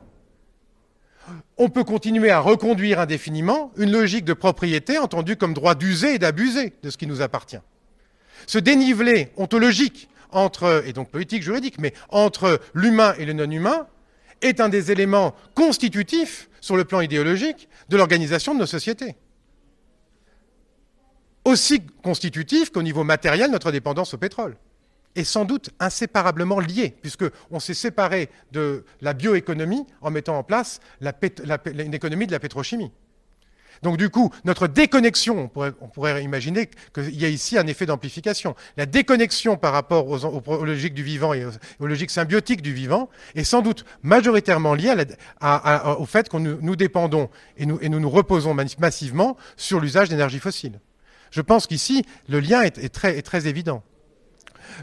On peut continuer à reconduire indéfiniment une logique de propriété entendue comme droit d'user et d'abuser de ce qui nous appartient. Ce dénivelé ontologique entre, et donc politique, juridique, mais entre l'humain et le non-humain, est un des éléments constitutifs, sur le plan idéologique, de l'organisation de nos sociétés. Aussi constitutif qu'au niveau matériel, notre dépendance au pétrole. Et sans doute inséparablement lié, puisqu'on s'est séparé de la bioéconomie en mettant en place une économie de la pétrochimie. Donc du coup, notre déconnexion, on pourrait, imaginer qu'il y a ici un effet d'amplification. La déconnexion par rapport aux, logiques du vivant et aux, logiques symbiotiques du vivant est sans doute majoritairement liée au fait que nous, dépendons et nous, nous, reposons massivement sur l'usage d'énergie fossile. Je pense qu'ici, le lien est très évident.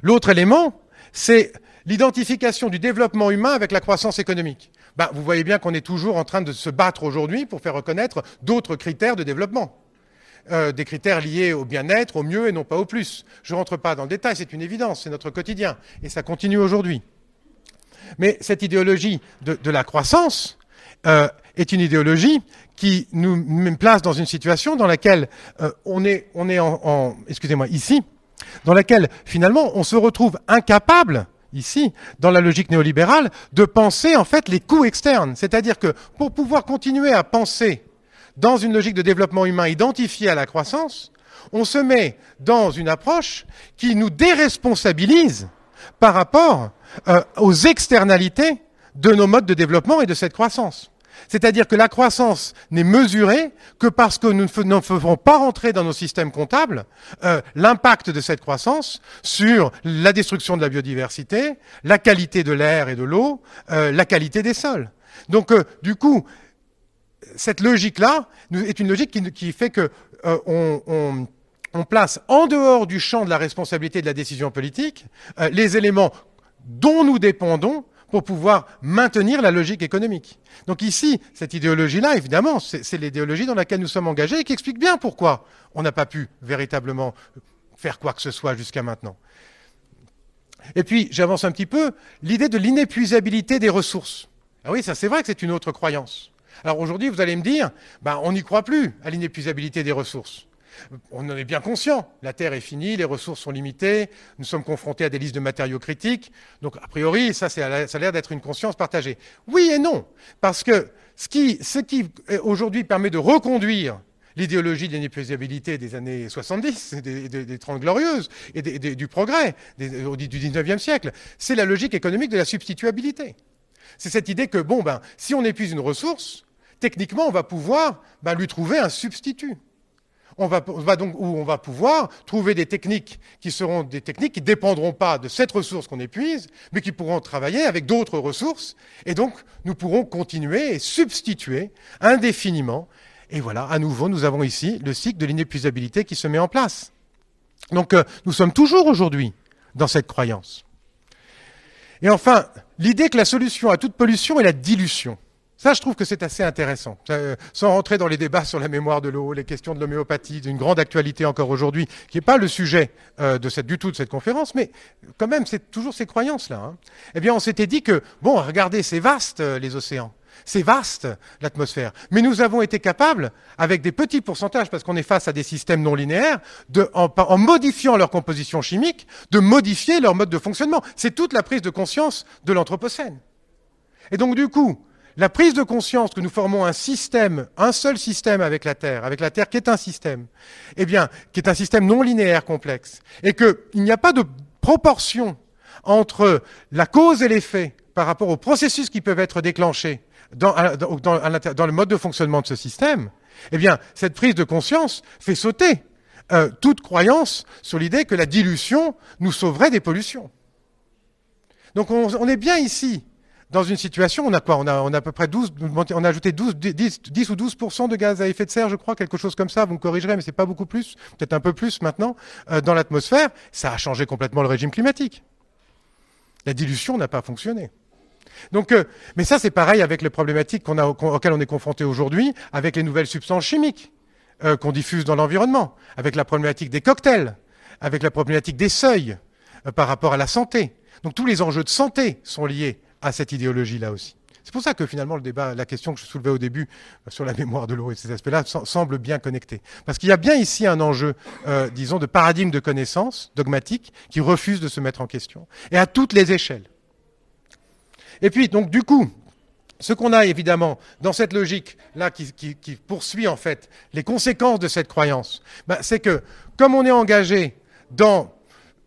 L'autre élément, c'est l'identification du développement humain avec la croissance économique. Ben, vous voyez bien qu'on est toujours en train de se battre aujourd'hui pour faire reconnaître d'autres critères de développement. Euh, des critères liés au bien-être, au mieux et non pas au plus. Je ne rentre pas dans le détail, c'est une évidence, c'est notre quotidien, et ça continue aujourd'hui. Mais cette idéologie de, la croissance euh, est une idéologie qui nous place dans une situation dans laquelle euh, on est, on est en excusez-moi, ici, dans laquelle finalement on se retrouve incapable ici, dans la logique néolibérale, de penser en fait les coûts externes. C'est-à-dire que pour pouvoir continuer à penser dans une logique de développement humain identifiée à la croissance, on se met dans une approche qui nous déresponsabilise par rapport euh, aux externalités de nos modes de développement et de cette croissance. C'est-à-dire que la croissance n'est mesurée que parce que nous ne faisons pas rentrer dans nos systèmes comptables euh, l'impact de cette croissance sur la destruction de la biodiversité, la qualité de l'air et de l'eau, euh, la qualité des sols. Donc, euh, du coup, cette logique-là est une logique qui, fait que on, place en dehors du champ de la responsabilité de la décision politique les éléments dont nous dépendons pour pouvoir maintenir la logique économique. Donc ici, cette idéologie-là, évidemment, c'est l'idéologie dans laquelle nous sommes engagés et qui explique bien pourquoi on n'a pas pu véritablement faire quoi que ce soit jusqu'à maintenant. Et puis, j'avance un petit peu, l'idée de l'inépuisabilité des ressources. Ah oui, ça c'est vrai que c'est une autre croyance. Alors aujourd'hui, vous allez me dire, ben, on n'y croit plus à l'inépuisabilité des ressources. On en est bien conscient. La Terre est finie, les ressources sont limitées, nous sommes confrontés à des listes de matériaux critiques. Donc, a priori, ça, a l'air d'être une conscience partagée. Oui et non. Parce que ce qui, qui aujourd'hui permet de reconduire l'idéologie de l'inépuisabilité des années 70, des, des, 30 glorieuses, et du progrès du 19e siècle, c'est la logique économique de la substituabilité. C'est cette idée que, bon, ben, si on épuise une ressource, techniquement, on va pouvoir ben, lui trouver un substitut on va, donc, où on va pouvoir trouver des techniques qui seront des techniques qui ne dépendront pas de cette ressource qu'on épuise, mais qui pourront travailler avec d'autres ressources, et donc nous pourrons continuer et substituer indéfiniment. Et voilà, à nouveau, nous avons ici le cycle de l'inépuisabilité qui se met en place. Donc euh, nous sommes toujours aujourd'hui dans cette croyance. Et enfin, l'idée que la solution à toute pollution est la dilution. Ça, je trouve que c'est assez intéressant. Euh, sans rentrer dans les débats sur la mémoire de l'eau, les questions de l'homéopathie, d'une grande actualité encore aujourd'hui, qui n'est pas le sujet euh, de cette, du tout de cette conférence, mais quand même, c'est toujours ces croyances-là. Hein. Eh bien, on s'était dit que, bon, regardez, c'est vaste, euh, les océans. C'est vaste, l'atmosphère. Mais nous avons été capables, avec des petits pourcentages, parce qu'on est face à des systèmes non linéaires, en, en modifiant leur composition chimique, de modifier leur mode de fonctionnement. C'est toute la prise de conscience de l'Anthropocène. Et donc, du coup, la prise de conscience que nous formons un système, un seul système avec la Terre, avec la Terre qui est un système, eh bien, qui est un système non linéaire complexe, et qu'il n'y a pas de proportion entre la cause et l'effet par rapport aux processus qui peuvent être déclenchés dans, le mode de fonctionnement de ce système, eh bien, cette prise de conscience fait sauter euh, toute croyance sur l'idée que la dilution nous sauverait des pollutions. Donc on est bien ici dans une situation, on a quoi? On a, à peu près 12, on a ajouté 12, 10, 10 ou 12% de gaz à effet de serre, je crois, quelque chose comme ça. Vous me corrigerez, mais c'est pas beaucoup plus, peut-être un peu plus maintenant, euh, dans l'atmosphère. Ça a changé complètement le régime climatique. La dilution n'a pas fonctionné. Donc, euh, mais ça, c'est pareil avec les problématiques auxquelles on est confronté aujourd'hui, avec les nouvelles substances chimiques euh, qu'on diffuse dans l'environnement, avec la problématique des cocktails, avec la problématique des seuils par rapport à la santé. Donc tous les enjeux de santé sont liés à cette idéologie-là aussi. C'est pour ça que finalement le débat, la question que je soulevais au début euh, sur la mémoire de l'eau et ces aspects-là semble bien connecté. Parce qu'il y a bien ici un enjeu, euh, disons, de paradigme de connaissance dogmatique qui refuse de se mettre en question, et à toutes les échelles. Et puis, donc, du coup, ce qu'on a évidemment dans cette logique-là qui, poursuit en fait les conséquences de cette croyance, ben, c'est que comme on est engagé dans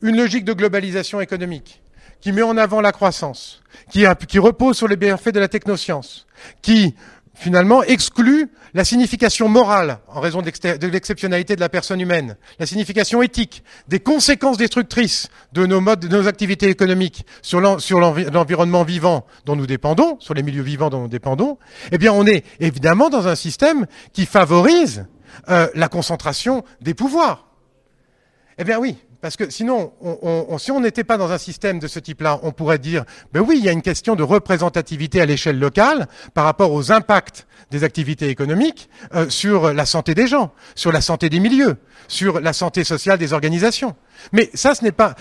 une logique de globalisation économique, qui met en avant la croissance, qui, repose sur les bienfaits de la technoscience, qui finalement exclut la signification morale en raison de l'exceptionnalité de la personne humaine, la signification éthique, des conséquences destructrices de nos modes, de nos activités économiques sur l'environnement vivant dont nous dépendons, sur les milieux vivants dont nous dépendons, eh bien on est évidemment dans un système qui favorise euh, la concentration des pouvoirs. Eh bien oui, parce que sinon, si on n'était pas dans un système de ce type-là, on pourrait dire, ben oui, il y a une question de représentativité à l'échelle locale par rapport aux impacts des activités économiques euh, sur la santé des gens, sur la santé des milieux, sur la santé sociale des organisations. Mais ça, ce n'est pas,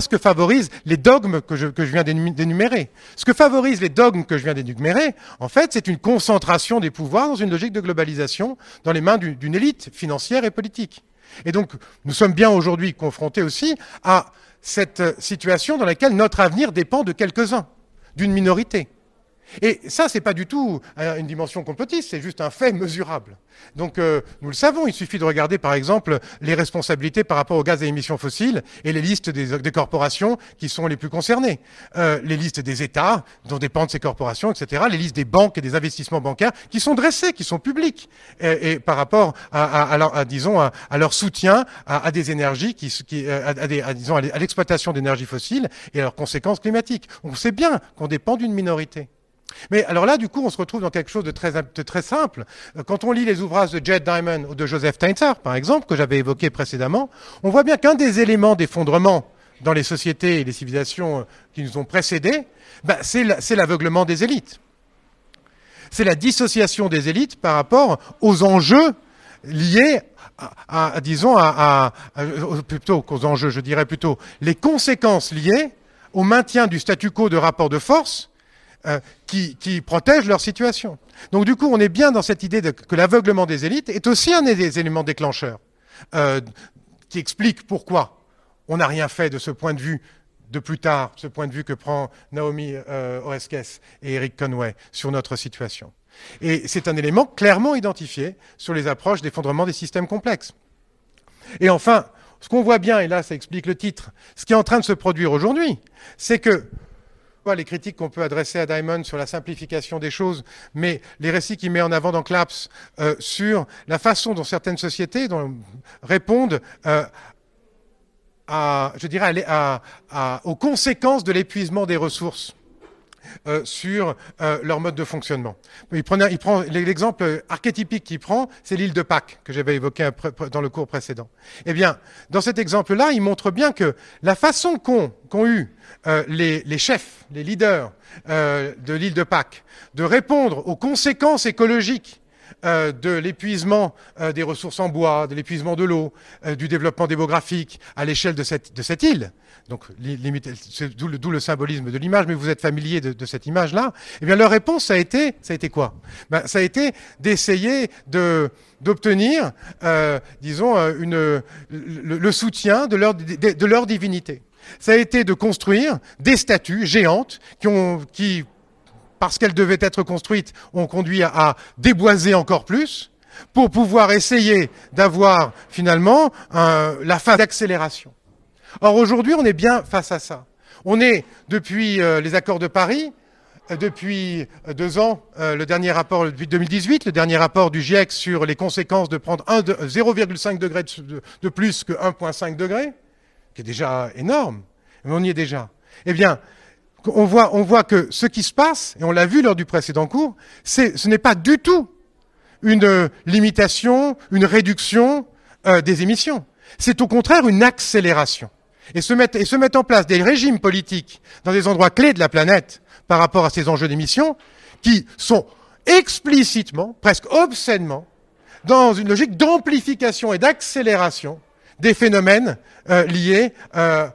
ce que favorisent les dogmes que je viens d'énumérer. Ce que favorisent les dogmes que je viens d'énumérer, en fait, c'est une concentration des pouvoirs dans une logique de globalisation dans les mains d'une élite financière et politique. Et donc, nous sommes bien aujourd'hui confrontés aussi à cette situation dans laquelle notre avenir dépend de quelques-uns, d'une minorité. Et ça, c'est pas du tout une dimension complotiste, c'est juste un fait mesurable. Donc, euh, nous le savons, il suffit de regarder, par exemple, les responsabilités par rapport aux gaz à émissions fossiles et les listes des, corporations qui sont les plus concernées, euh, les listes des États dont dépendent ces corporations, etc., les listes des banques et des investissements bancaires qui sont dressés, qui sont publics, et, par rapport à, disons, à, leur soutien à, des énergies, qui, qui à, disons, à l'exploitation d'énergies fossiles et à leurs conséquences climatiques. On sait bien qu'on dépend d'une minorité. Mais alors là, du coup, on se retrouve dans quelque chose de très, simple. Quand on lit les ouvrages de Jed Diamond ou de Joseph Tainter, par exemple, que j'avais évoqué précédemment, on voit bien qu'un des éléments d'effondrement dans les sociétés et les civilisations euh, qui nous ont précédés, ben, c'est l'aveuglement des élites. C'est la dissociation des élites par rapport aux enjeux liés à, disons, à, plutôt qu'aux enjeux, je dirais plutôt, les conséquences liées au maintien du statu quo de rapport de force euh, qui, protègent leur situation. Donc du coup, on est bien dans cette idée que l'aveuglement des élites est aussi un des éléments déclencheurs euh, qui explique pourquoi on n'a rien fait de ce point de vue de plus tard, ce point de vue que prend Naomi euh, Oreskes et Eric Conway sur notre situation. Et c'est un élément clairement identifié sur les approches d'effondrement des systèmes complexes. Et enfin, ce qu'on voit bien, et là ça explique le titre, ce qui est en train de se produire aujourd'hui, c'est que les critiques qu'on peut adresser à Diamond sur la simplification des choses, mais les récits qu'il met en avant dans Claps euh, sur la façon dont certaines sociétés répondent euh, à, je dirais, aux conséquences de l'épuisement des ressources. Euh, sur leur mode de fonctionnement. Il, prend l'exemple archétypique qu'il prend, c'est l'île de Pâques que j'avais évoqué dans le cours précédent. Eh bien, dans cet exemple-là, il montre bien que la façon qu'ont eu euh, les, chefs, les leaders euh, de l'île de Pâques, de répondre aux conséquences écologiques euh, de l'épuisement des ressources en bois, de l'épuisement de l'eau, du développement démographique à l'échelle de cette, île. Donc, d'où le, symbolisme de l'image, mais vous êtes familier de, cette image-là. Eh bien, leur réponse, ça a été, ça a été quoi? Ben, Ça a été d'essayer de d'obtenir, disons, le, soutien de leur, divinité ça a été de construire des statues géantes qui, ont, parce qu'elles devaient être construites, ont conduit à, déboiser encore plus pour pouvoir essayer d'avoir finalement la phase d'accélération. Or aujourd'hui, on est bien face à ça. On est depuis euh, les accords de Paris, euh, depuis euh, deux ans, le dernier rapport depuis 2018, le dernier rapport du GIEC sur les conséquences de prendre 0,5 degrés de, de plus que 1,5 degrés qui est déjà énorme, mais on y est déjà. Eh bien, on voit, que ce qui se passe, et on l'a vu lors du précédent cours, ce n'est pas du tout une limitation, une réduction euh, des émissions. C'est au contraire une accélération. Et se, mettre, et se mettre en place des régimes politiques dans des endroits clés de la planète par rapport à ces enjeux d'émissions qui sont explicitement, presque obscènement, dans une logique d'amplification et d'accélération des phénomènes euh, liés euh,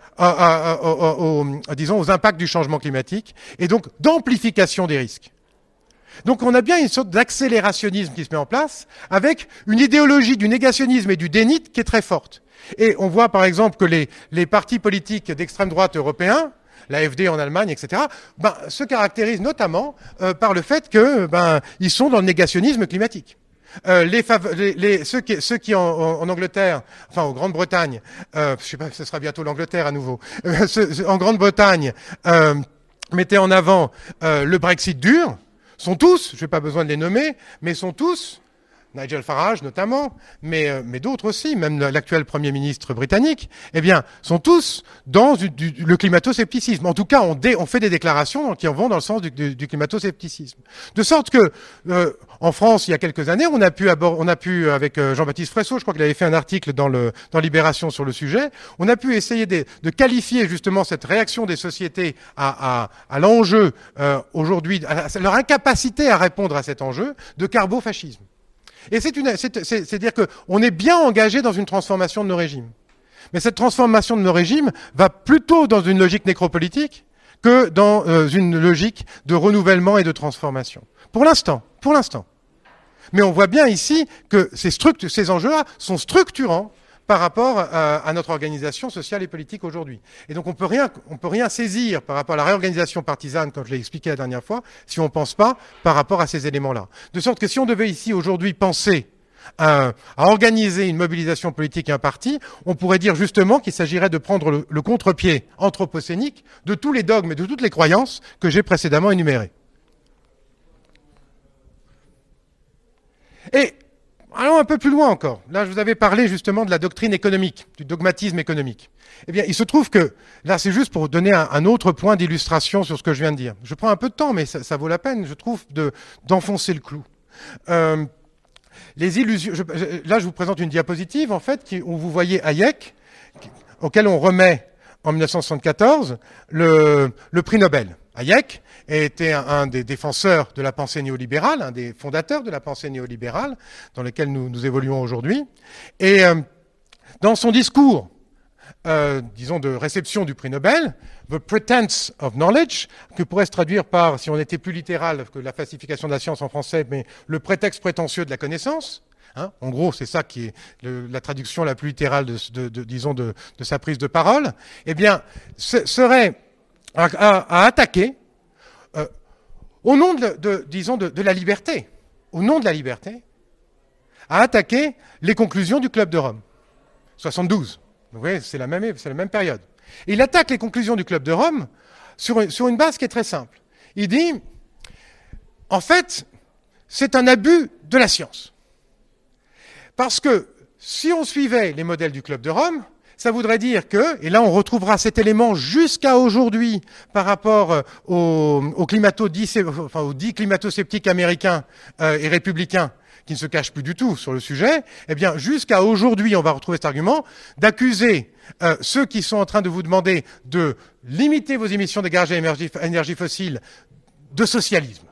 disons, aux impacts du changement climatique et donc d'amplification des risques. Donc on a bien une sorte d'accélérationnisme qui se met en place, avec une idéologie du négationnisme et du déni qui est très forte. Et on voit par exemple que les, partis politiques d'extrême droite européens, l'AFD en Allemagne, etc., ben, se caractérisent notamment euh, par le fait que ben, sont dans le négationnisme climatique. Euh, les, les, ceux qui, ceux qui en, en, Angleterre, enfin en Grande-Bretagne, euh, je sais pas, ce sera bientôt l'Angleterre à nouveau, euh, en Grande-Bretagne, euh, mettaient en avant le Brexit dur, sont tous, je n'ai pas besoin de les nommer, mais sont tous Nigel Farage notamment, mais, euh, mais d'autres aussi, même l'actuel Premier ministre britannique, eh bien, sont tous dans du, le climato-scepticisme. En tout cas, on, on, fait des déclarations qui en vont dans le sens du, du, climato-scepticisme. De sorte que, euh, en France, il y a quelques années, on a pu, on a pu avec euh, Jean-Baptiste Fresso, je crois qu'il avait fait un article dans, le, dans Libération sur le sujet, on a pu essayer de, de qualifier justement cette réaction des sociétés à, à, à l'enjeu aujourd'hui, leur incapacité à répondre à cet enjeu de carbofascisme. Et c'est dire qu'on est bien engagé dans une transformation de nos régimes. Mais cette transformation de nos régimes va plutôt dans une logique nécropolitique que dans euh, une logique de renouvellement et de transformation. Pour l'instant, pour l'instant. Mais on voit bien ici que ces, enjeux-là sont structurants par rapport à, notre organisation sociale et politique aujourd'hui. Et donc on peut rien, on peut rien saisir par rapport à la réorganisation partisane, comme je l'ai expliqué la dernière fois, si on ne pense pas par rapport à ces éléments-là. De sorte que si on devait ici aujourd'hui penser à, organiser une mobilisation politique et un parti, on pourrait dire justement qu'il s'agirait de prendre le, le contre-pied anthropocénique de tous les dogmes et de toutes les croyances que j'ai précédemment énumérées. Et Allons un peu plus loin encore. Là, je vous avais parlé justement de la doctrine économique, du dogmatisme économique. Eh bien, il se trouve que, là, c'est juste pour donner un, autre point d'illustration sur ce que je viens de dire. Je prends un peu de temps, mais ça, vaut la peine, je trouve, d'enfoncer le clou. Euh, les illusions. là, je vous présente une diapositive, en fait, où vous voyez Hayek, auquel on remet en 1974 le, le prix Nobel. Hayek était un, des défenseurs de la pensée néolibérale, un des fondateurs de la pensée néolibérale dans lequel nous, nous évoluons aujourd'hui. Et euh, dans son discours, euh, disons, de réception du prix Nobel, The Pretense of Knowledge, que pourrait se traduire par, si on était plus littéral que la falsification de la science en français, mais le prétexte prétentieux de la connaissance. Hein. en gros, c'est ça qui est la traduction la plus littérale de, disons, de, sa prise de parole. Eh bien, ce serait à, attaquer euh, au nom de, disons, de, la liberté, au nom de la liberté, à attaquer les conclusions du Club de Rome. 72. Vous voyez, c'est la même, c'est la même période. il attaque les conclusions du Club de Rome sur, sur une base qui est très simple. Il dit, en fait, c'est un abus de la science. Parce que si on suivait les modèles du Club de Rome, ça voudrait dire que, et là on retrouvera cet élément jusqu'à aujourd'hui par rapport euh, au, au climato enfin, aux dix climato-sceptiques américains euh, et républicains, qui ne se cachent plus du tout sur le sujet, eh bien jusqu'à aujourd'hui, on va retrouver cet argument d'accuser euh, ceux qui sont en train de vous demander de limiter vos émissions de gaz à énergie fossile de socialisme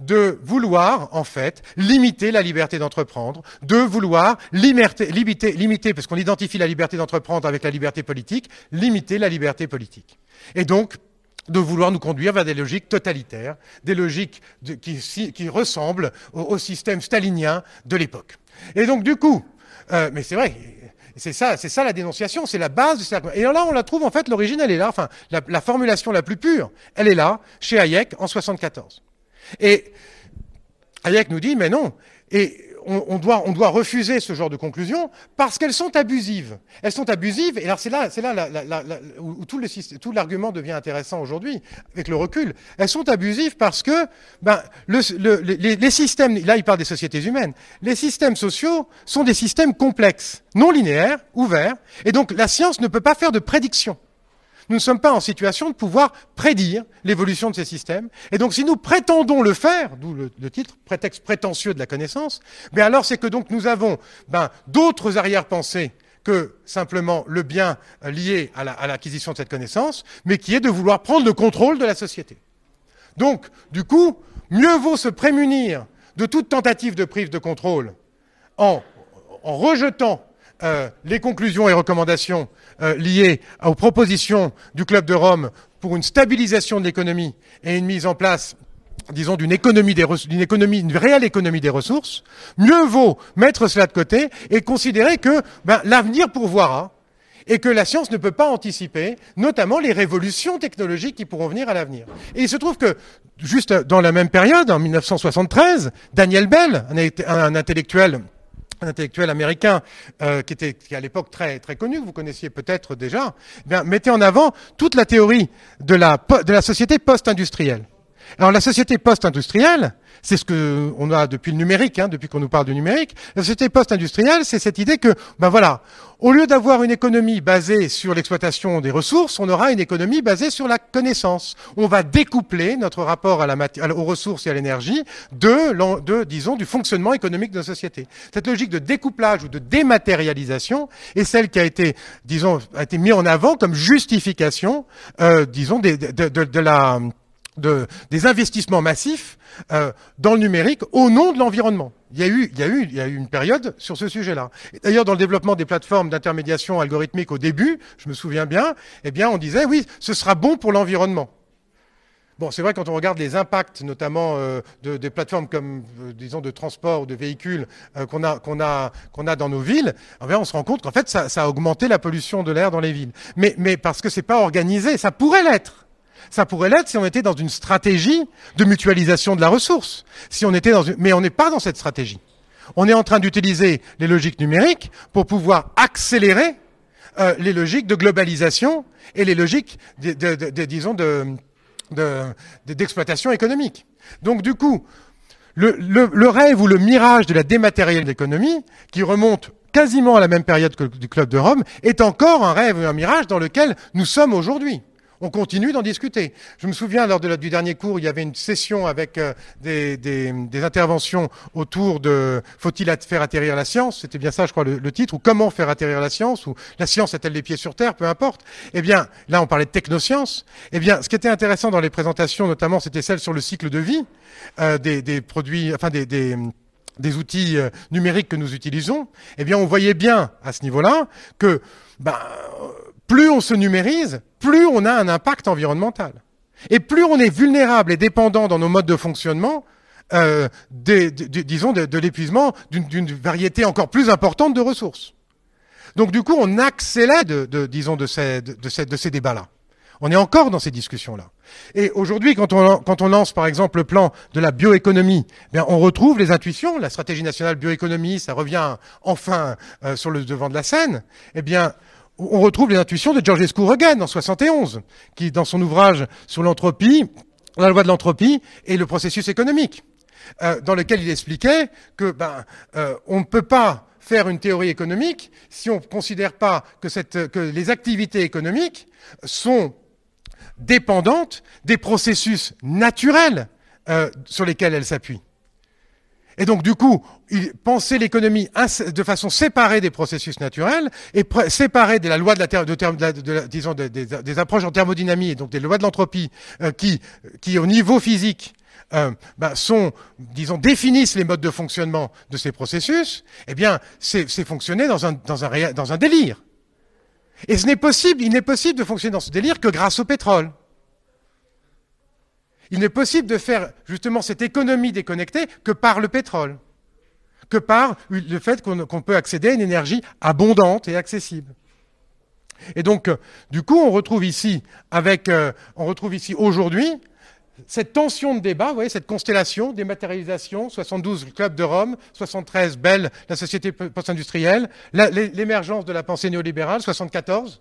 de vouloir, en fait, limiter la liberté d'entreprendre, de vouloir limiter, limiter, limiter parce qu'on identifie la liberté d'entreprendre avec la liberté politique, limiter la liberté politique. Et donc, de vouloir nous conduire vers des logiques totalitaires, des logiques qui, ressemblent au, système stalinien de l'époque. Et donc, du coup, euh, mais c'est vrai, c'est ça, c'est ça la dénonciation, c'est la base de cet Et là, on la trouve, en fait, l'origine, elle est là, enfin, la, la, formulation la plus pure, elle est là, chez Hayek, en 74. Et Hayek nous dit, mais non, et on, doit, on doit refuser ce genre de conclusions parce qu'elles sont abusives. Elles sont abusives, et alors c'est là, c'est là où tout, tout l'argument devient intéressant aujourd'hui, avec le recul. Elles sont abusives parce que ben, le, les, les systèmes, là il parle des sociétés humaines, les systèmes sociaux sont des systèmes complexes, non linéaires, ouverts, et donc la science ne peut pas faire de prédiction nous ne sommes pas en situation de pouvoir prédire l'évolution de ces systèmes. Et donc, si nous prétendons le faire, d'où le, titre, prétexte prétentieux de la connaissance, mais alors c'est que donc nous avons ben, d'autres arrière-pensées que simplement le bien lié à l'acquisition de cette connaissance, mais qui est de vouloir prendre le contrôle de la société. Donc, du coup, mieux vaut se prémunir de toute tentative de prise de contrôle en rejetant euh, les conclusions et recommandations euh, liées aux propositions du Club de Rome pour une stabilisation de l'économie et une mise en place disons, d'une économie des d'une économie, une réelle économie des ressources, mieux vaut mettre cela de côté et considérer que ben, l'avenir pourvoira et que la science ne peut pas anticiper, notamment les révolutions technologiques qui pourront venir à l'avenir. Et il se trouve que, juste dans la même période, en 1973, Daniel Bell, un, intellectuel un intellectuel américain euh, qui était à l'époque très très connu, que vous connaissiez peut-être déjà, eh mettait en avant toute la théorie de la, de la société post-industrielle. Alors la société post-industrielle, c'est ce que on a depuis le numérique, hein, depuis qu'on nous parle du numérique. La société post-industrielle, c'est cette idée que, ben voilà, au lieu d'avoir une économie basée sur l'exploitation des ressources, on aura une économie basée sur la connaissance. On va découpler notre rapport à la aux ressources et à l'énergie de, de, disons, du fonctionnement économique de nos sociétés. Cette logique de découplage ou de dématérialisation est celle qui a été, disons, a été mise en avant comme justification, euh, disons, de, de, de la de, des investissements massifs euh, dans le numérique au nom de l'environnement. Il y, a eu, une période sur ce sujet-là. D'ailleurs, dans le développement des plateformes d'intermédiation algorithmique au début, je me souviens bien, eh bien, on disait oui, ce sera bon pour l'environnement. Bon, c'est vrai quand on regarde les impacts, notamment euh, de, des plateformes comme, euh, disons, de transport ou de véhicules euh, qu'on a, dans nos villes, eh on se rend compte qu'en fait, ça, ça, a augmenté la pollution de l'air dans les villes. Mais, mais parce que c'est pas organisé, ça pourrait l'être. Ça pourrait l'être si on était dans une stratégie de mutualisation de la ressource. Mais on n'est pas dans cette stratégie. On est en train d'utiliser les logiques numériques pour pouvoir accélérer euh, les logiques de globalisation et les logiques, disons, d'exploitation économique. Donc du coup, le, rêve ou le mirage de la dématérialisation de l'économie, qui remonte quasiment à la même période que du Club de Rome, est encore un rêve ou un mirage dans lequel nous sommes aujourd'hui. On continue d'en discuter. Je me souviens, lors du dernier cours, il y avait une session avec euh, des, interventions autour de faut-il faire atterrir la science? C'était bien ça, je crois, le, titre, ou comment faire atterrir la science, ou la science a-t-elle les pieds sur terre, peu importe. Eh bien, là, on parlait de technoscience. Eh bien, ce qui était intéressant dans les présentations, notamment, c'était celle sur le cycle de vie euh, des, produits, enfin des, des outils euh, numériques que nous utilisons. Eh bien, on voyait bien à ce niveau-là que ben, plus on se numérise, plus on a un impact environnemental. Et plus on est vulnérable et dépendant dans nos modes de fonctionnement, euh, disons, de, l'épuisement d'une variété encore plus importante de ressources. Donc du coup, on accélère, de, disons, de ces, débats-là. On est encore dans ces discussions-là. Et aujourd'hui, quand on, lance par exemple le plan de la bioéconomie, eh on retrouve les intuitions. La stratégie nationale bioéconomie, ça revient enfin euh, sur le devant de la scène. Eh bien, on retrouve les intuitions de Georgescu Regan en 71, qui, dans son ouvrage sur l'entropie, la loi de l'entropie et le processus économique, euh, dans lequel il expliquait que ben, euh, on ne peut pas faire une théorie économique si on ne considère pas que les activités économiques sont dépendantes des processus naturels euh, sur lesquels elles s'appuient. Et donc, du coup, penser l'économie de façon séparée des processus naturels et séparée de la loi de la, disons, des approches en thermodynamie et donc des lois de l'entropie euh, qui, qui, au niveau physique, euh, sont, disons, définissent les modes de fonctionnement de ces processus, eh bien, c'est fonctionner dans un, dans, un, dans un délire. Et ce n'est possible, il n'est possible de fonctionner dans ce délire que grâce au pétrole. Il n'est possible de faire justement cette économie déconnectée que par le pétrole, que par le fait qu'on peut accéder à une énergie abondante et accessible. Et donc, euh, du coup, on retrouve ici, avec, euh, on retrouve ici aujourd'hui cette tension de débat, vous voyez, cette constellation, dématérialisation, 72 clubs de Rome, 73 Belle, la société post-industrielle, l'émergence de la pensée néolibérale, 74,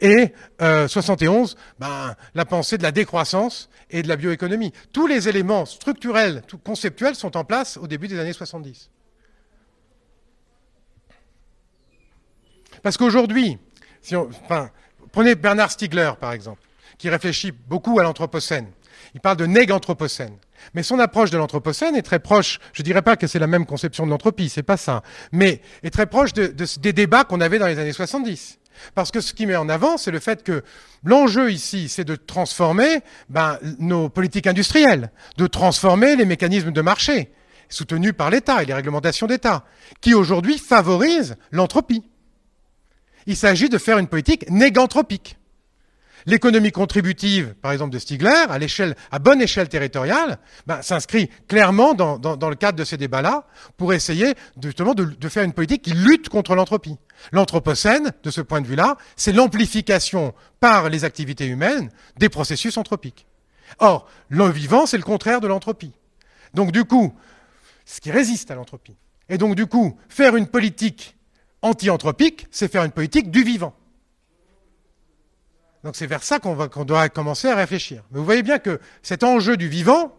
et 71, euh, ben, la pensée de la décroissance et de la bioéconomie. Tous les éléments structurels, conceptuels sont en place au début des années 70. Parce qu'aujourd'hui, si enfin, prenez Bernard Stiegler par exemple, qui réfléchit beaucoup à l'anthropocène. Il parle de néganthropocène. Mais son approche de l'anthropocène est très proche, je ne dirais pas que c'est la même conception de l'entropie, c'est pas ça, mais est très proche des débats qu'on avait dans les années 70. Parce que ce qui met en avant, c'est le fait que l'enjeu ici, c'est de transformer ben, nos politiques industrielles, de transformer les mécanismes de marché soutenus par l'État et les réglementations d'État, qui aujourd'hui favorisent l'entropie. Il s'agit de faire une politique néganthropique. L'économie contributive, par exemple, de Stigler, à, bonne échelle territoriale, ben, s'inscrit clairement dans, le cadre de ces débats-là pour essayer justement de, de, faire une politique qui lutte contre l'entropie. L'anthropocène, de ce point de vue-là, c'est l'amplification par les activités humaines des processus anthropiques. Or, le vivant, c'est le contraire de l'entropie. Donc du coup, ce qui résiste à l'entropie. Et donc du coup, faire une politique anti-anthropique, c'est faire une politique du vivant. Donc c'est vers ça qu'on doit commencer à réfléchir. Mais vous voyez bien que cet enjeu du vivant,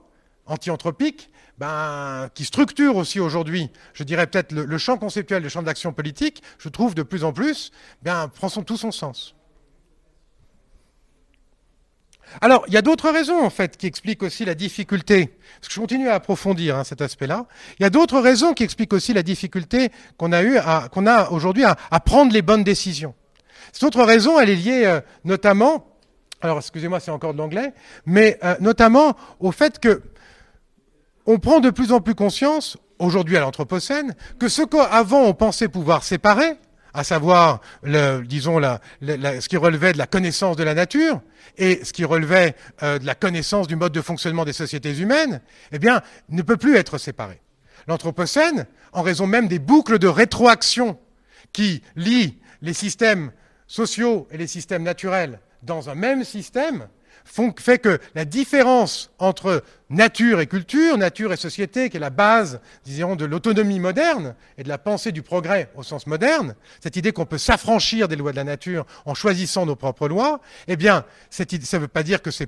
anti-anthropique, ben, qui structure aussi aujourd'hui, je dirais peut-être le, champ conceptuel, le champ d'action politique, je trouve de plus en plus, ben, prend son, tout son sens. Alors, il y a d'autres raisons, en fait, qui expliquent aussi la difficulté, parce que je continue à approfondir hein, cet aspect-là, il y a d'autres raisons qui expliquent aussi la difficulté qu'on a, a aujourd'hui à, prendre les bonnes décisions. Cette autre raison, elle est liée euh, notamment, alors excusez-moi, c'est encore de l'anglais, mais euh, notamment au fait que on prend de plus en plus conscience, aujourd'hui à l'Anthropocène, que ce qu'avant on pensait pouvoir séparer, à savoir, le, disons, la, ce qui relevait de la connaissance de la nature et ce qui relevait euh, de la connaissance du mode de fonctionnement des sociétés humaines, eh bien, ne peut plus être séparé. L'Anthropocène, en raison même des boucles de rétroaction qui lient les systèmes sociaux et les systèmes naturels dans un même système, fait que la différence entre nature et culture, nature et société, qui est la base, disons, de l'autonomie moderne et de la pensée du progrès au sens moderne, cette idée qu'on peut s'affranchir des lois de la nature en choisissant nos propres lois, eh bien, ça ne veut pas dire que ce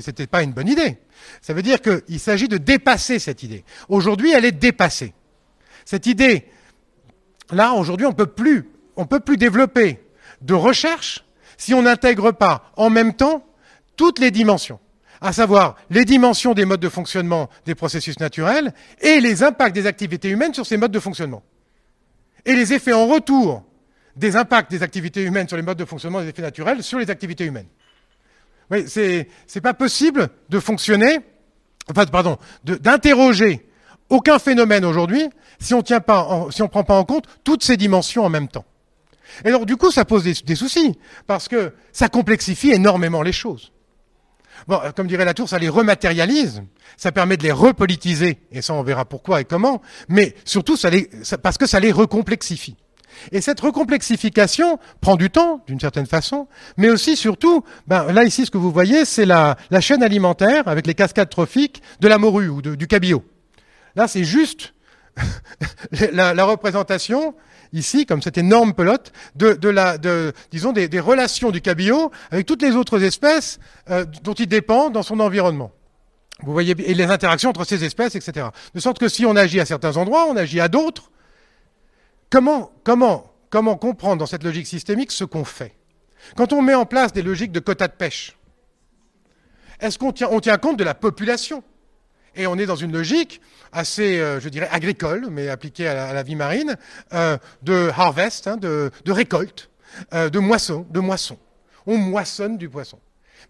c'était pas une bonne idée. Ça veut dire qu'il s'agit de dépasser cette idée. Aujourd'hui, elle est dépassée. Cette idée, là, aujourd'hui, on on peut plus développer de recherche si on n'intègre pas en même temps toutes les dimensions, à savoir les dimensions des modes de fonctionnement des processus naturels et les impacts des activités humaines sur ces modes de fonctionnement. Et les effets en retour des impacts des activités humaines sur les modes de fonctionnement des effets naturels sur les activités humaines. Oui, c'est, pas possible de fonctionner, enfin, pardon, d'interroger aucun phénomène aujourd'hui si on on prend pas en compte toutes ces dimensions en même temps. Et alors, du coup, ça pose des soucis, parce que ça complexifie énormément les choses. Bon, euh, comme dirait Latour, ça les rematérialise, ça permet de les repolitiser, et ça on verra pourquoi et comment, mais surtout parce que ça les recomplexifier. Et cette recomplexification prend du temps, d'une certaine façon, mais aussi, surtout, ben, là ici, ce que vous voyez, c'est la, la, chaîne alimentaire avec les cascades trophiques de la morue ou du cabillaud. Là, c'est juste la, la, représentation ici, comme cette énorme pelote, de, disons, des, relations du cabillaud avec toutes les autres espèces euh, dont il dépend dans son environnement. Vous voyez, et les interactions entre ces espèces, etc. De sorte que si on agit à certains endroits, on agit à d'autres. Comment, comment, comment comprendre dans cette logique systémique ce qu'on fait? Quand on met en place des logiques de quotas de pêche, est-ce qu'on tient, on tient compte de la population? Et on est dans une logique assez, euh, je dirais, agricole, mais appliquée à la, vie marine, euh, de harvest, hein, de, récolte, euh, de moisson, de moisson. On moissonne du poisson.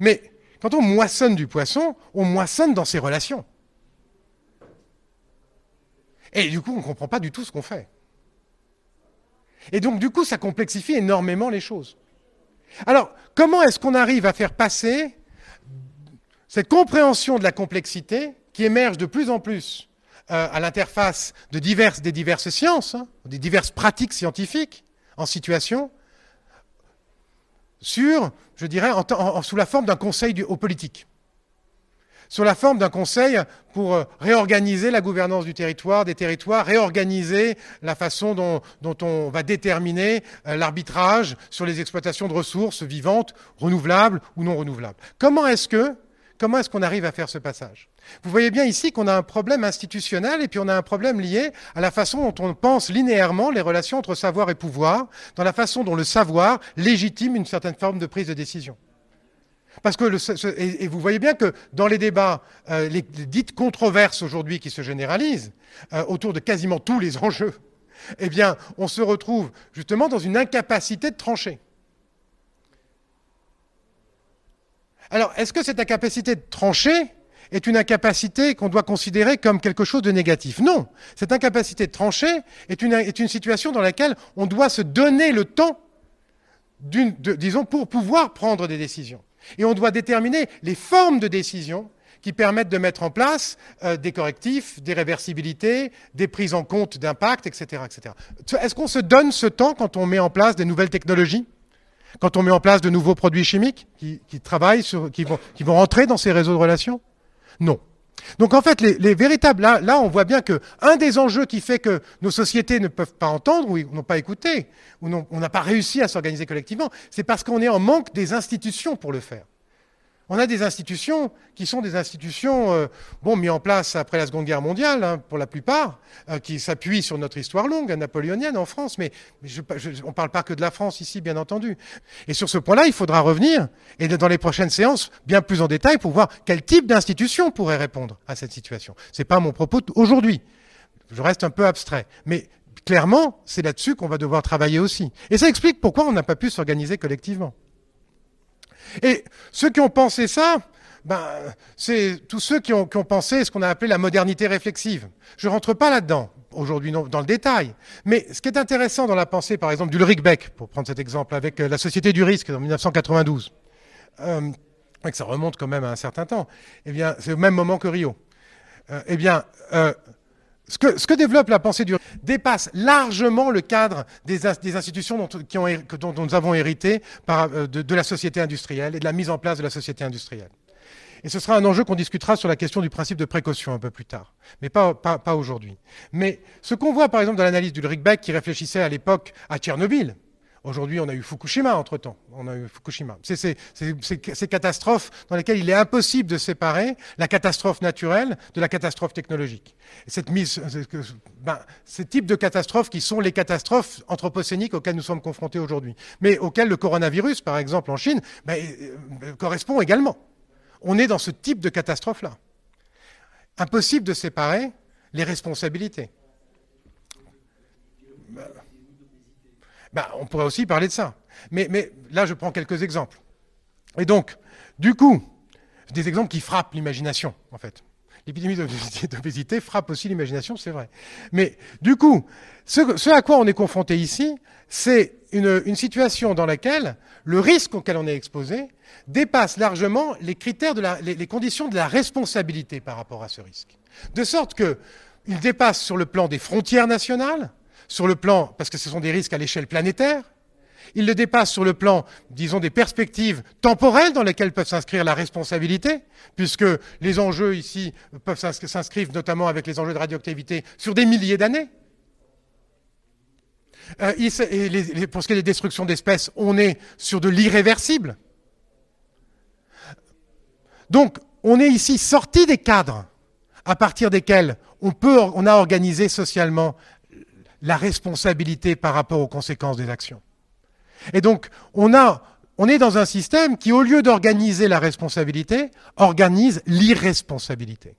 Mais quand on moissonne du poisson, on moissonne dans ses relations. Et du coup, on ne comprend pas du tout ce qu'on fait. Et donc, du coup, ça complexifie énormément les choses. Alors, comment est-ce qu'on arrive à faire passer cette compréhension de la complexité qui émerge de plus en plus euh, à l'interface de diverses, des diverses sciences, hein, des diverses pratiques scientifiques en situation, sur, je dirais, sous la forme d'un conseil du, aux politiques. Sur la forme d'un conseil pour euh, réorganiser la gouvernance du territoire, des territoires, réorganiser la façon dont, on va déterminer euh, l'arbitrage sur les exploitations de ressources vivantes, renouvelables ou non renouvelables. Comment est-ce que Comment est-ce qu'on arrive à faire ce passage? Vous voyez bien ici qu'on a un problème institutionnel et puis on a un problème lié à la façon dont on pense linéairement les relations entre savoir et pouvoir, dans la façon dont le savoir légitime une certaine forme de prise de décision. Parce que et, vous voyez bien que dans les débats, euh, les, dites controverses aujourd'hui qui se généralisent euh, autour de quasiment tous les enjeux, eh bien, on se retrouve justement dans une incapacité de trancher. Alors, est-ce que cette incapacité de trancher est une incapacité qu'on doit considérer comme quelque chose de négatif Non. Cette incapacité de trancher est une, situation dans laquelle on doit se donner le temps, disons, pour pouvoir prendre des décisions. Et on doit déterminer les formes de décision qui permettent de mettre en place euh, des correctifs, des réversibilités, des prises en compte d'impact, etc. etc. Est-ce qu'on se donne ce temps quand on met en place des nouvelles technologies? Quand on met en place de nouveaux produits chimiques qui, travaillent, vont, qui vont rentrer dans ces réseaux de relations? Non. Donc en fait, les, véritables, là, là, on voit bien que un des enjeux qui fait que nos sociétés ne peuvent pas entendre ou n'ont pas écouté, ou on n'a pas réussi à s'organiser collectivement, c'est parce qu'on est en manque des institutions pour le faire. On a des institutions qui sont des institutions euh, bon, mises en place après la Seconde Guerre mondiale, hein, pour la plupart, euh, qui s'appuient sur notre histoire longue, napoléonienne en France, mais, on ne parle pas que de la France ici, bien entendu. Et sur ce point-là, il faudra revenir, et dans les prochaines séances, bien plus en détail, pour voir quel type d'institution pourrait répondre à cette situation. Ce n'est pas mon propos aujourd'hui. Je reste un peu abstrait. Mais clairement, c'est là-dessus qu'on va devoir travailler aussi. Et ça explique pourquoi on n'a pas pu s'organiser collectivement. Et ceux qui ont pensé ça, ben, c'est tous ceux qui ont, pensé ce qu'on a appelé la modernité réflexive. Je ne rentre pas là-dedans aujourd'hui dans le détail. Mais ce qui est intéressant dans la pensée, par exemple, d'Ulrich Beck, pour prendre cet exemple, avec euh, la Société du risque en 1992, euh, et que ça remonte quand même à un certain temps, eh bien, c'est au même moment que Rio. Euh, eh bien, ce que, développe la pensée du dépasse largement le cadre des, institutions dont, nous avons hérité euh, de, la société industrielle et de la mise en place de la société industrielle. Et ce sera un enjeu qu'on discutera sur la question du principe de précaution un peu plus tard, mais pas, aujourd'hui. Mais ce qu'on voit par exemple dans l'analyse d'Ulrich Beck qui réfléchissait à l'époque à Tchernobyl, Aujourd'hui, on a eu Fukushima entre-temps. On a eu Fukushima. C'est ces catastrophes dans lesquelles il est impossible de séparer la catastrophe naturelle de la catastrophe technologique. cette mise, ben, ces types de catastrophes qui sont les catastrophes anthropocéniques auxquelles nous sommes confrontés aujourd'hui, mais auxquelles le coronavirus, par exemple en Chine, ben, euh, correspond également. On est dans ce type de catastrophe-là. Impossible de séparer les responsabilités. Bah, on pourrait aussi parler de ça. Mais, là, je prends quelques exemples. Et donc, du coup, des exemples qui frappent l'imagination, en fait. L'épidémie d'obésité frappe aussi l'imagination, c'est vrai. Mais du coup, ce, à quoi on est confronté ici, c'est une, situation dans laquelle le risque auquel on est exposé dépasse largement les critères de les, conditions de la responsabilité par rapport à ce risque. De sorte qu'il dépasse sur le plan des frontières nationales, sur le plan, parce que ce sont des risques à l'échelle planétaire, il le dépasse sur le plan, disons, des perspectives temporelles dans lesquelles peuvent s'inscrire la responsabilité, puisque les enjeux ici peuvent s'inscrire notamment avec les enjeux de radioactivité sur des milliers d'années. Euh, pour ce qui est des destructions d'espèces, on est sur de l'irréversible. Donc, on est ici sorti des cadres à partir desquels on, peut, on a organisé socialement la responsabilité par rapport aux conséquences des actions. Et donc, on, a, on est dans un système qui, au lieu d'organiser la responsabilité, organise l'irresponsabilité.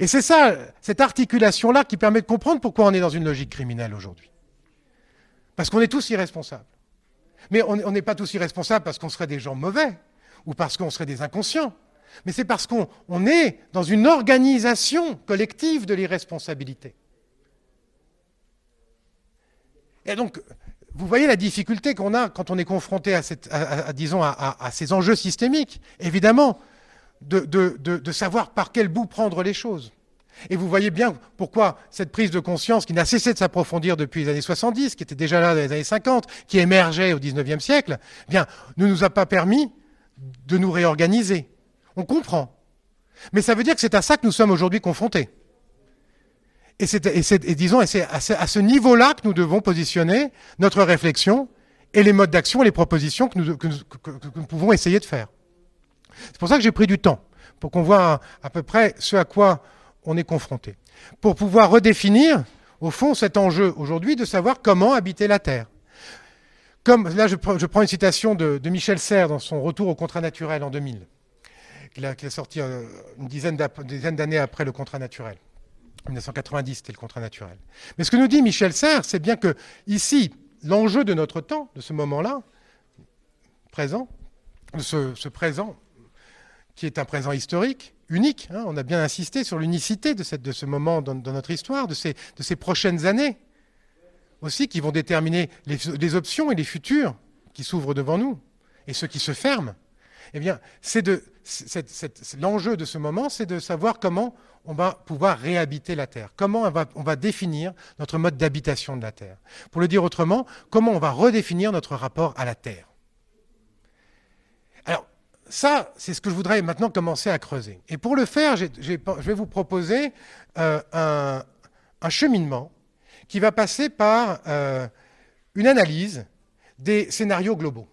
Et c'est ça, cette articulation-là qui permet de comprendre pourquoi on est dans une logique criminelle aujourd'hui. Parce qu'on est tous irresponsables. Mais on n'est pas tous irresponsables parce qu'on serait des gens mauvais ou parce qu'on serait des inconscients. Mais c'est parce qu'on est dans une organisation collective de l'irresponsabilité. Et donc, vous voyez la difficulté qu'on a quand on est confronté à, ces enjeux systémiques, évidemment, de, savoir par quel bout prendre les choses. Et vous voyez bien pourquoi cette prise de conscience qui n'a cessé de s'approfondir depuis les années 70, qui était déjà là dans les années 50, qui émergeait au 19e siècle, eh ne nous a pas permis de nous réorganiser. On comprend. Mais ça veut dire que c'est à ça que nous sommes aujourd'hui confrontés. Et, c'est, disons, c'est à ce, niveau-là que nous devons positionner notre réflexion et les modes d'action et les propositions que nous, pouvons essayer de faire. C'est pour ça que j'ai pris du temps, pour qu'on voit à, peu près ce à quoi on est confronté. Pour pouvoir redéfinir, au fond, cet enjeu aujourd'hui de savoir comment habiter la Terre. Comme, là, je, prends une citation de, Michel Serres dans son Retour au contrat naturel en 2000, qu'il a, a, sorti euh, une dizaine d'années après le contrat naturel. 1990, c'était le contrat naturel. Mais ce que nous dit Michel Serres, c'est bien que ici, l'enjeu de notre temps, de ce moment-là, présent, ce, présent, qui est un présent historique, unique, hein, on a bien insisté sur l'unicité de, ce moment dans, notre histoire, de ces, prochaines années, aussi qui vont déterminer les, options et les futurs qui s'ouvrent devant nous, et ceux qui se ferment. Eh bien, c'est l'enjeu de ce moment, c'est de savoir comment on va pouvoir réhabiter la Terre, comment on va, définir notre mode d'habitation de la Terre? Pour le dire autrement, comment on va redéfinir notre rapport à la Terre? Alors, ça, c'est ce que je voudrais maintenant commencer à creuser. Et pour le faire, je vais vous proposer euh, un, cheminement qui va passer par euh, une analyse des scénarios globaux.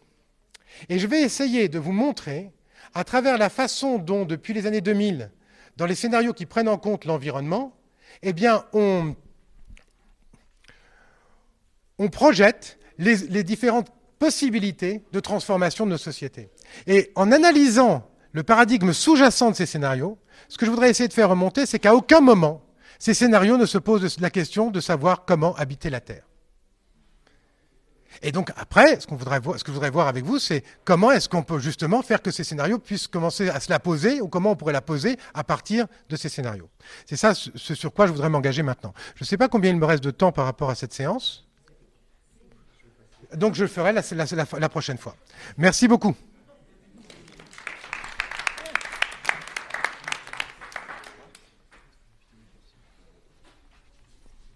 Et je vais essayer de vous montrer, à travers la façon dont, depuis les années 2000, dans les scénarios qui prennent en compte l'environnement, eh on, projette les différentes possibilités de transformation de nos sociétés. Et en analysant le paradigme sous-jacent de ces scénarios, ce que je voudrais essayer de faire remonter, c'est qu'à aucun moment, ces scénarios ne se posent la question de savoir comment habiter la Terre. Et donc après, ce, que je voudrais voir avec vous, c'est comment est-ce qu'on peut justement faire que ces scénarios puissent commencer à se la poser, ou comment on pourrait la poser à partir de ces scénarios. C'est ça ce sur quoi je voudrais m'engager maintenant. Je ne sais pas combien il me reste de temps par rapport à cette séance. Donc je le ferai la prochaine fois. Merci beaucoup.